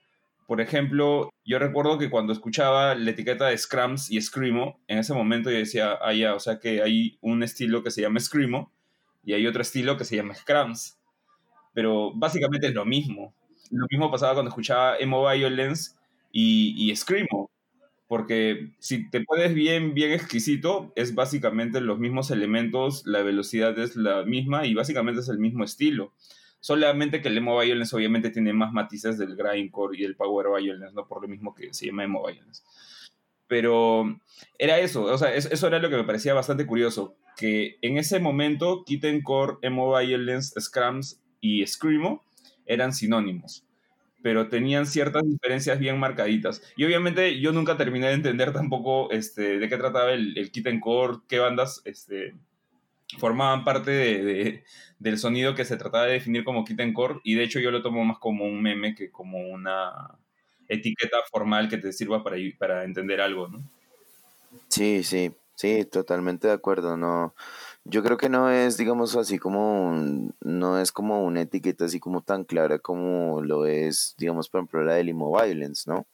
Por ejemplo, yo recuerdo que cuando escuchaba la etiqueta de Scrums y Screamo, en ese momento yo decía, ah, ya, o sea que hay un estilo que se llama Screamo y hay otro estilo que se llama Scrums. Pero básicamente es lo mismo. Lo mismo pasaba cuando escuchaba Emo Violence y, y Screamo. Porque si te pones bien, bien exquisito, es básicamente los mismos elementos, la velocidad es la misma y básicamente es el mismo estilo. Solamente que el emo violence obviamente tiene más matices del grindcore y el power violence, ¿no? Por lo mismo que se llama emo violence. Pero era eso, o sea, eso era lo que me parecía bastante curioso, que en ese momento Kitten Core, Emo Violence, Scrams y Screamo eran sinónimos, pero tenían ciertas diferencias bien marcaditas. Y obviamente yo nunca terminé de entender tampoco este, de qué trataba el, el Kitten Core, qué bandas este, formaban parte de, del sonido que se trataba de definir como Kitten Core y de hecho yo lo tomo más como un meme que como una etiqueta formal que te sirva para, para entender algo, ¿no? Sí, sí, sí, totalmente de acuerdo, no, yo creo que no es, digamos así como, no es como una etiqueta así como tan clara como lo es, digamos, por ejemplo, la del Limo Violence, ¿no?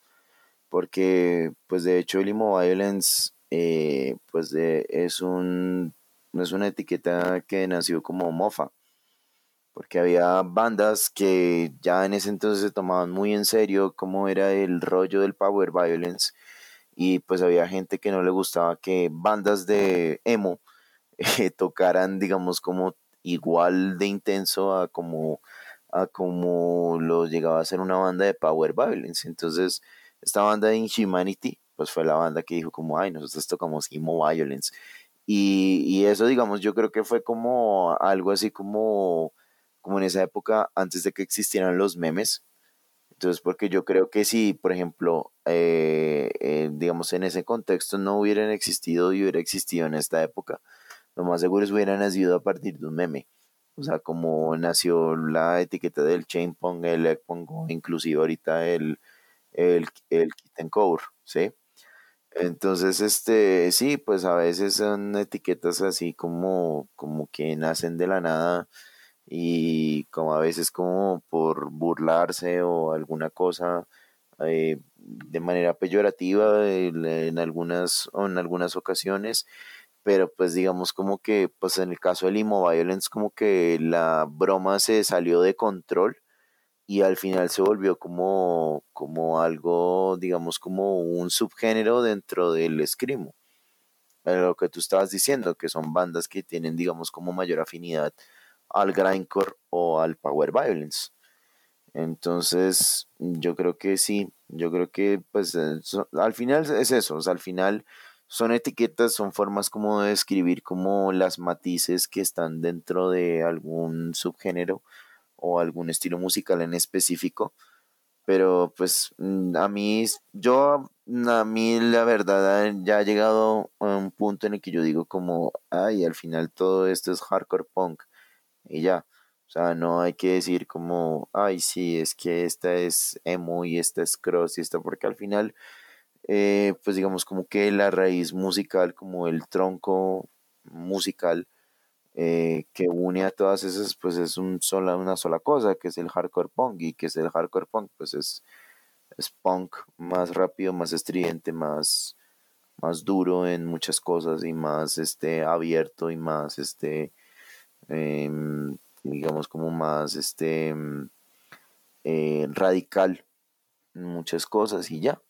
Porque, pues de hecho, el Limo Violence, eh, pues es un es una etiqueta que nació como mofa, porque había bandas que ya en ese entonces se tomaban muy en serio cómo era el rollo del power violence y pues había gente que no le gustaba que bandas de emo eh, tocaran digamos como igual de intenso a como a como lo llegaba a ser una banda de power violence entonces esta banda de Inhumanity pues fue la banda que dijo como ay nosotros tocamos emo violence y, y, eso, digamos, yo creo que fue como algo así como, como en esa época, antes de que existieran los memes. Entonces, porque yo creo que si, por ejemplo, eh, eh, digamos, en ese contexto no hubieran existido y hubiera existido en esta época, lo más seguro es hubieran nacido a partir de un meme. O sea, como nació la etiqueta del chain pong, el egg pong, inclusive ahorita el, el, el kitten core, ¿sí? Entonces, este, sí, pues a veces son etiquetas así como, como que nacen de la nada y como a veces como por burlarse o alguna cosa eh, de manera peyorativa en, algunas, en algunas ocasiones, pero pues digamos como que pues en el caso del Imo Violence como que la broma se salió de control y al final se volvió como, como algo, digamos, como un subgénero dentro del escrimo. Lo que tú estabas diciendo, que son bandas que tienen, digamos, como mayor afinidad al grindcore o al power violence. Entonces, yo creo que sí, yo creo que pues eh, al final es eso, al final son etiquetas, son formas como de describir como las matices que están dentro de algún subgénero o algún estilo musical en específico. Pero pues mm, a mí, yo, a mí la verdad ya ha llegado a un punto en el que yo digo como, ay, al final todo esto es hardcore punk y ya. O sea, no hay que decir como, ay, sí, es que esta es emo y esta es cross y esta, porque al final, eh, pues digamos como que la raíz musical, como el tronco musical, eh, que une a todas esas, pues es un sola, una sola cosa, que es el hardcore punk, y que es el hardcore punk, pues es, es punk más rápido, más estridente, más, más duro en muchas cosas y más este, abierto y más, este, em, digamos, como más este, em, eh, radical en muchas cosas y ya.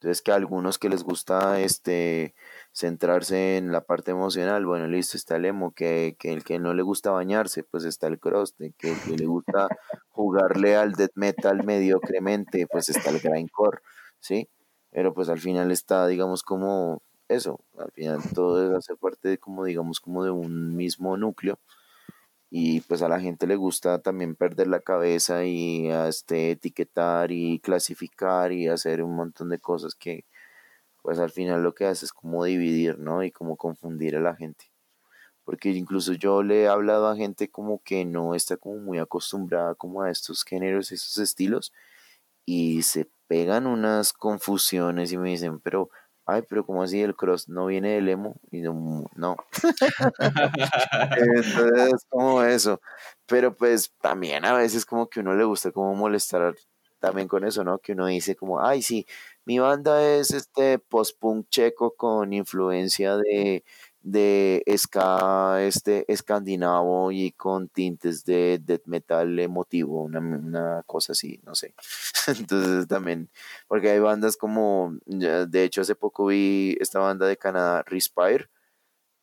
Entonces que a algunos que les gusta este centrarse en la parte emocional, bueno, listo, está el emo, que, que el que no le gusta bañarse, pues está el cross, que el que le gusta jugarle al death metal mediocremente, pues está el grindcore, ¿sí? Pero pues al final está, digamos, como eso, al final todo hace parte de como, digamos, como de un mismo núcleo y pues a la gente le gusta también perder la cabeza y este, etiquetar y clasificar y hacer un montón de cosas que pues al final lo que hace es como dividir, ¿no? Y como confundir a la gente. Porque incluso yo le he hablado a gente como que no está como muy acostumbrada como a estos géneros, esos estilos y se pegan unas confusiones y me dicen, pero ay, pero como así el cross no viene del emo? Y no, no. Entonces es como eso. Pero pues también a veces como que uno le gusta como molestar también con eso, ¿no? Que uno dice como, ay, sí, mi banda es este post-punk checo con influencia de de ska este escandinavo y con tintes de death metal emotivo, una, cosa así, no sé. Entonces también, porque hay bandas como, de hecho hace poco vi esta banda de Canadá, Respire,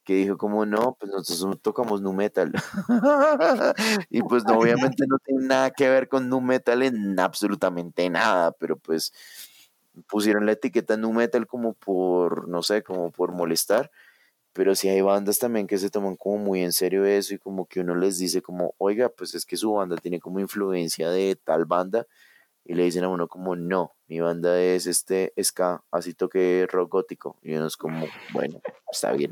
que dijo como no, pues nosotros tocamos nu metal. y pues no, obviamente no tiene nada que ver con nu metal en absolutamente nada, pero pues pusieron la etiqueta nu metal como por, no sé, como por molestar pero sí hay bandas también que se toman como muy en serio eso y como que uno les dice como, oiga, pues es que su banda tiene como influencia de tal banda y le dicen a uno como, no, mi banda es este ska, así toque rock gótico y uno es como, bueno, está bien,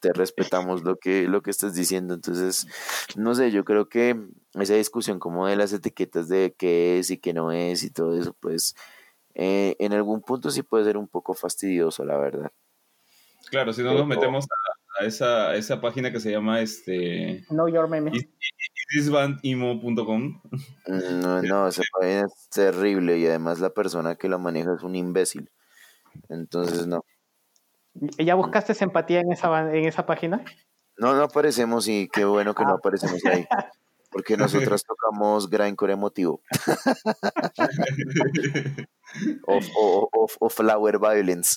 te respetamos lo que, lo que estás diciendo, entonces, no sé, yo creo que esa discusión como de las etiquetas de qué es y qué no es y todo eso, pues eh, en algún punto sí puede ser un poco fastidioso, la verdad. Claro, si no nos metemos a, esa, esa, página que se llama este. Know Your Meme. Thisbandimo.com. No, no, esa página es terrible y además la persona que la maneja es un imbécil. Entonces, no. ¿Ya buscaste empatía en esa, en esa página? No, no aparecemos y qué bueno que no ah. aparecemos ahí. Porque nosotras tocamos grindcore emotivo. o, o, Flower Violence.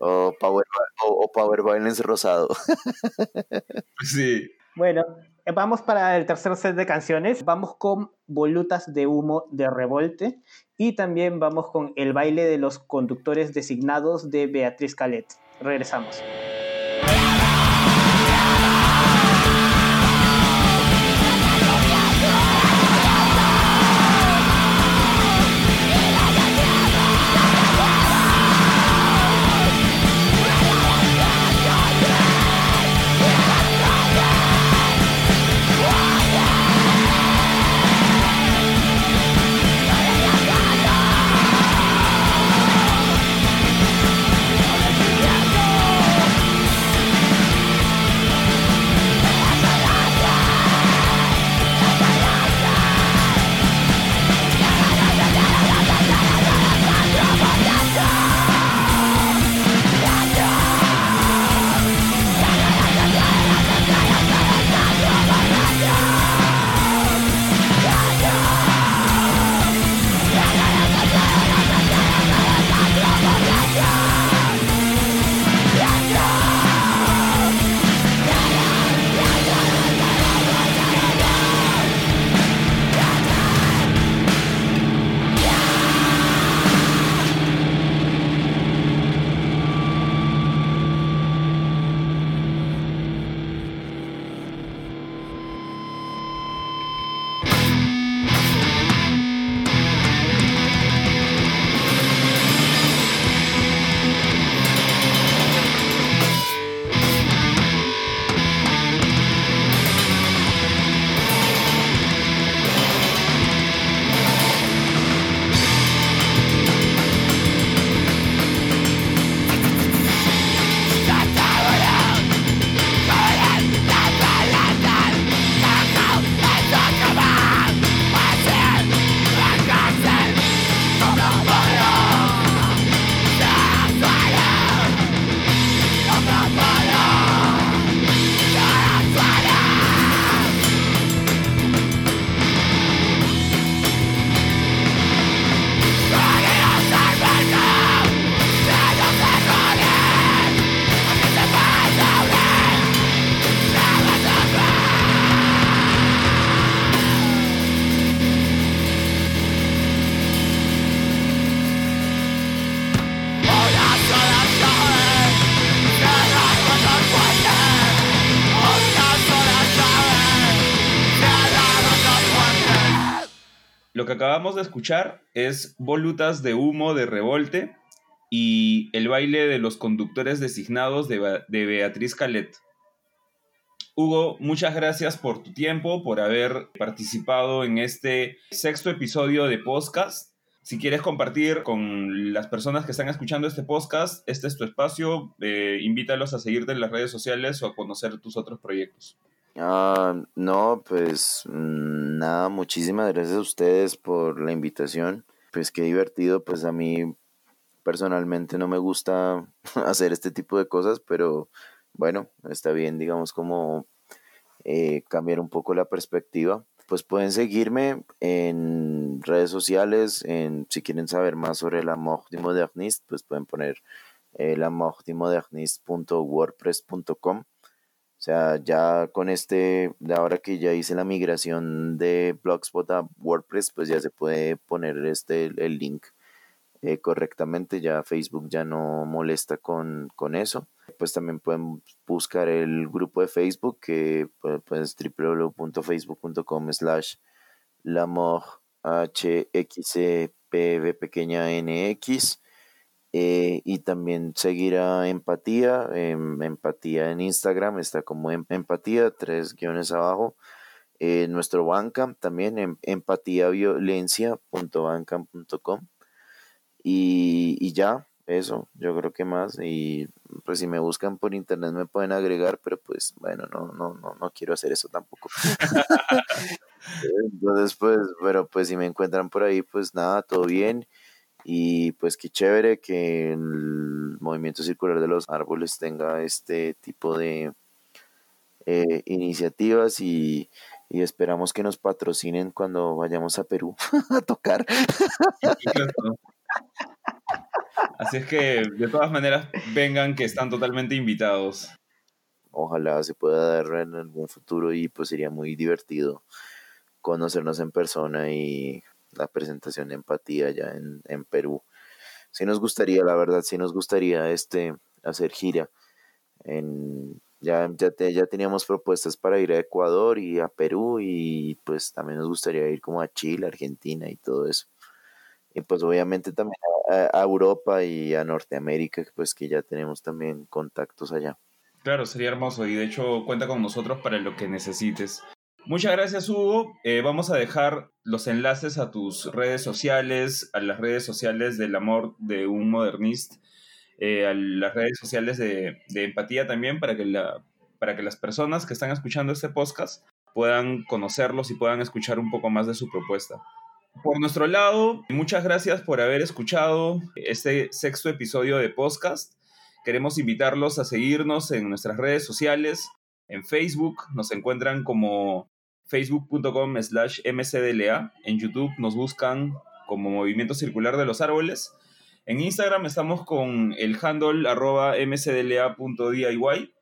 O Power, o, Power Violence rosado. Sí. Bueno, vamos para el tercer set de canciones. Vamos con Volutas de Humo de Revolte y también vamos con El baile de los conductores designados de Beatriz Calet. Regresamos. Acabamos de escuchar es Volutas de Humo de Revolte y El baile de los conductores designados de, Beatriz Calet. Hugo, muchas gracias por tu tiempo, por haber participado en este sexto episodio de podcast. Si quieres compartir con las personas que están escuchando este podcast, este es tu espacio. Eh, invítalos a seguirte en las redes sociales o a conocer tus otros proyectos. Ah, no, pues mm, nada, muchísimas gracias a ustedes por la invitación. Pues qué divertido, pues a mí personalmente no me gusta hacer este tipo de cosas, pero bueno, está bien, digamos, como eh, cambiar un poco la perspectiva. Pues pueden seguirme en redes sociales, en, si quieren saber más sobre la Mort du Moderniste, pues pueden poner eh, la wordpress.com o sea, ya con este, ahora que ya hice la migración de Blogspot a WordPress, pues ya se puede poner este el, link eh, correctamente. Ya Facebook ya no molesta con, con, eso. Pues también pueden buscar el grupo de Facebook que pues www.facebook.com slash hxpv pequeña nx eh, y también seguir a Empatía, em, Empatía en Instagram, está como em, Empatía, tres guiones abajo. Eh, nuestro Bandcamp también, em, empatiaviolencia.bandcamp.com. Y, y ya, eso, yo creo que más. Y pues si me buscan por internet me pueden agregar, pero pues bueno, no, no, no, no quiero hacer eso tampoco. Entonces, pues, pero pues si me encuentran por ahí, pues nada, todo bien. Y pues qué chévere que el movimiento circular de los árboles tenga este tipo de eh, iniciativas y, esperamos que nos patrocinen cuando vayamos a Perú a tocar. Así es que de todas maneras vengan que están totalmente invitados. Ojalá se pueda dar en algún futuro y pues sería muy divertido conocernos en persona y la presentación de empatía ya en, en Perú. Sí nos gustaría, la verdad, sí nos gustaría este, hacer gira. En, ya, ya, ya teníamos propuestas para ir a Ecuador y a Perú y pues también nos gustaría ir como a Chile, Argentina y todo eso. Y pues obviamente también a, a Europa y a Norteamérica, pues que ya tenemos también contactos allá. Claro, sería hermoso y de hecho cuenta con nosotros para lo que necesites. Muchas gracias, Hugo. Eh, vamos a dejar los enlaces a tus redes sociales, a las redes sociales del amor de un modernista, eh, a las redes sociales de, empatía también, para que, la, para que las personas que están escuchando este podcast puedan conocerlos y puedan escuchar un poco más de su propuesta. Por nuestro lado, muchas gracias por haber escuchado este sexto episodio de podcast. Queremos invitarlos a seguirnos en nuestras redes sociales. En Facebook nos encuentran como facebook.com slash mcdla. En YouTube nos buscan como Movimiento Circular de los Árboles. En Instagram estamos con el handle arroba mcdla.diy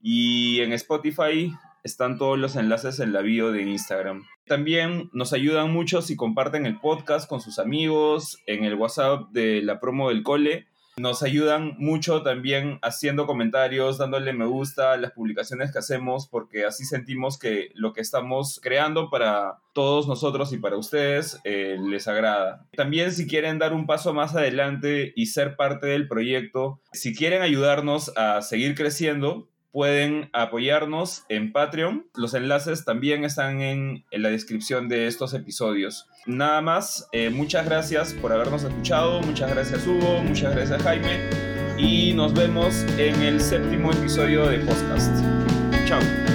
y en Spotify están todos los enlaces en la bio de Instagram. También nos ayudan mucho si comparten el podcast con sus amigos, en el WhatsApp de la promo del cole nos ayudan mucho también haciendo comentarios, dándole me gusta a las publicaciones que hacemos, porque así sentimos que lo que estamos creando para todos nosotros y para ustedes eh, les agrada. También si quieren dar un paso más adelante y ser parte del proyecto, si quieren ayudarnos a seguir creciendo, pueden apoyarnos en Patreon. Los enlaces también están en, la descripción de estos episodios. Nada más, eh, muchas gracias por habernos escuchado, muchas gracias Hugo, muchas gracias Jaime y nos vemos en el séptimo episodio de podcast. Chao.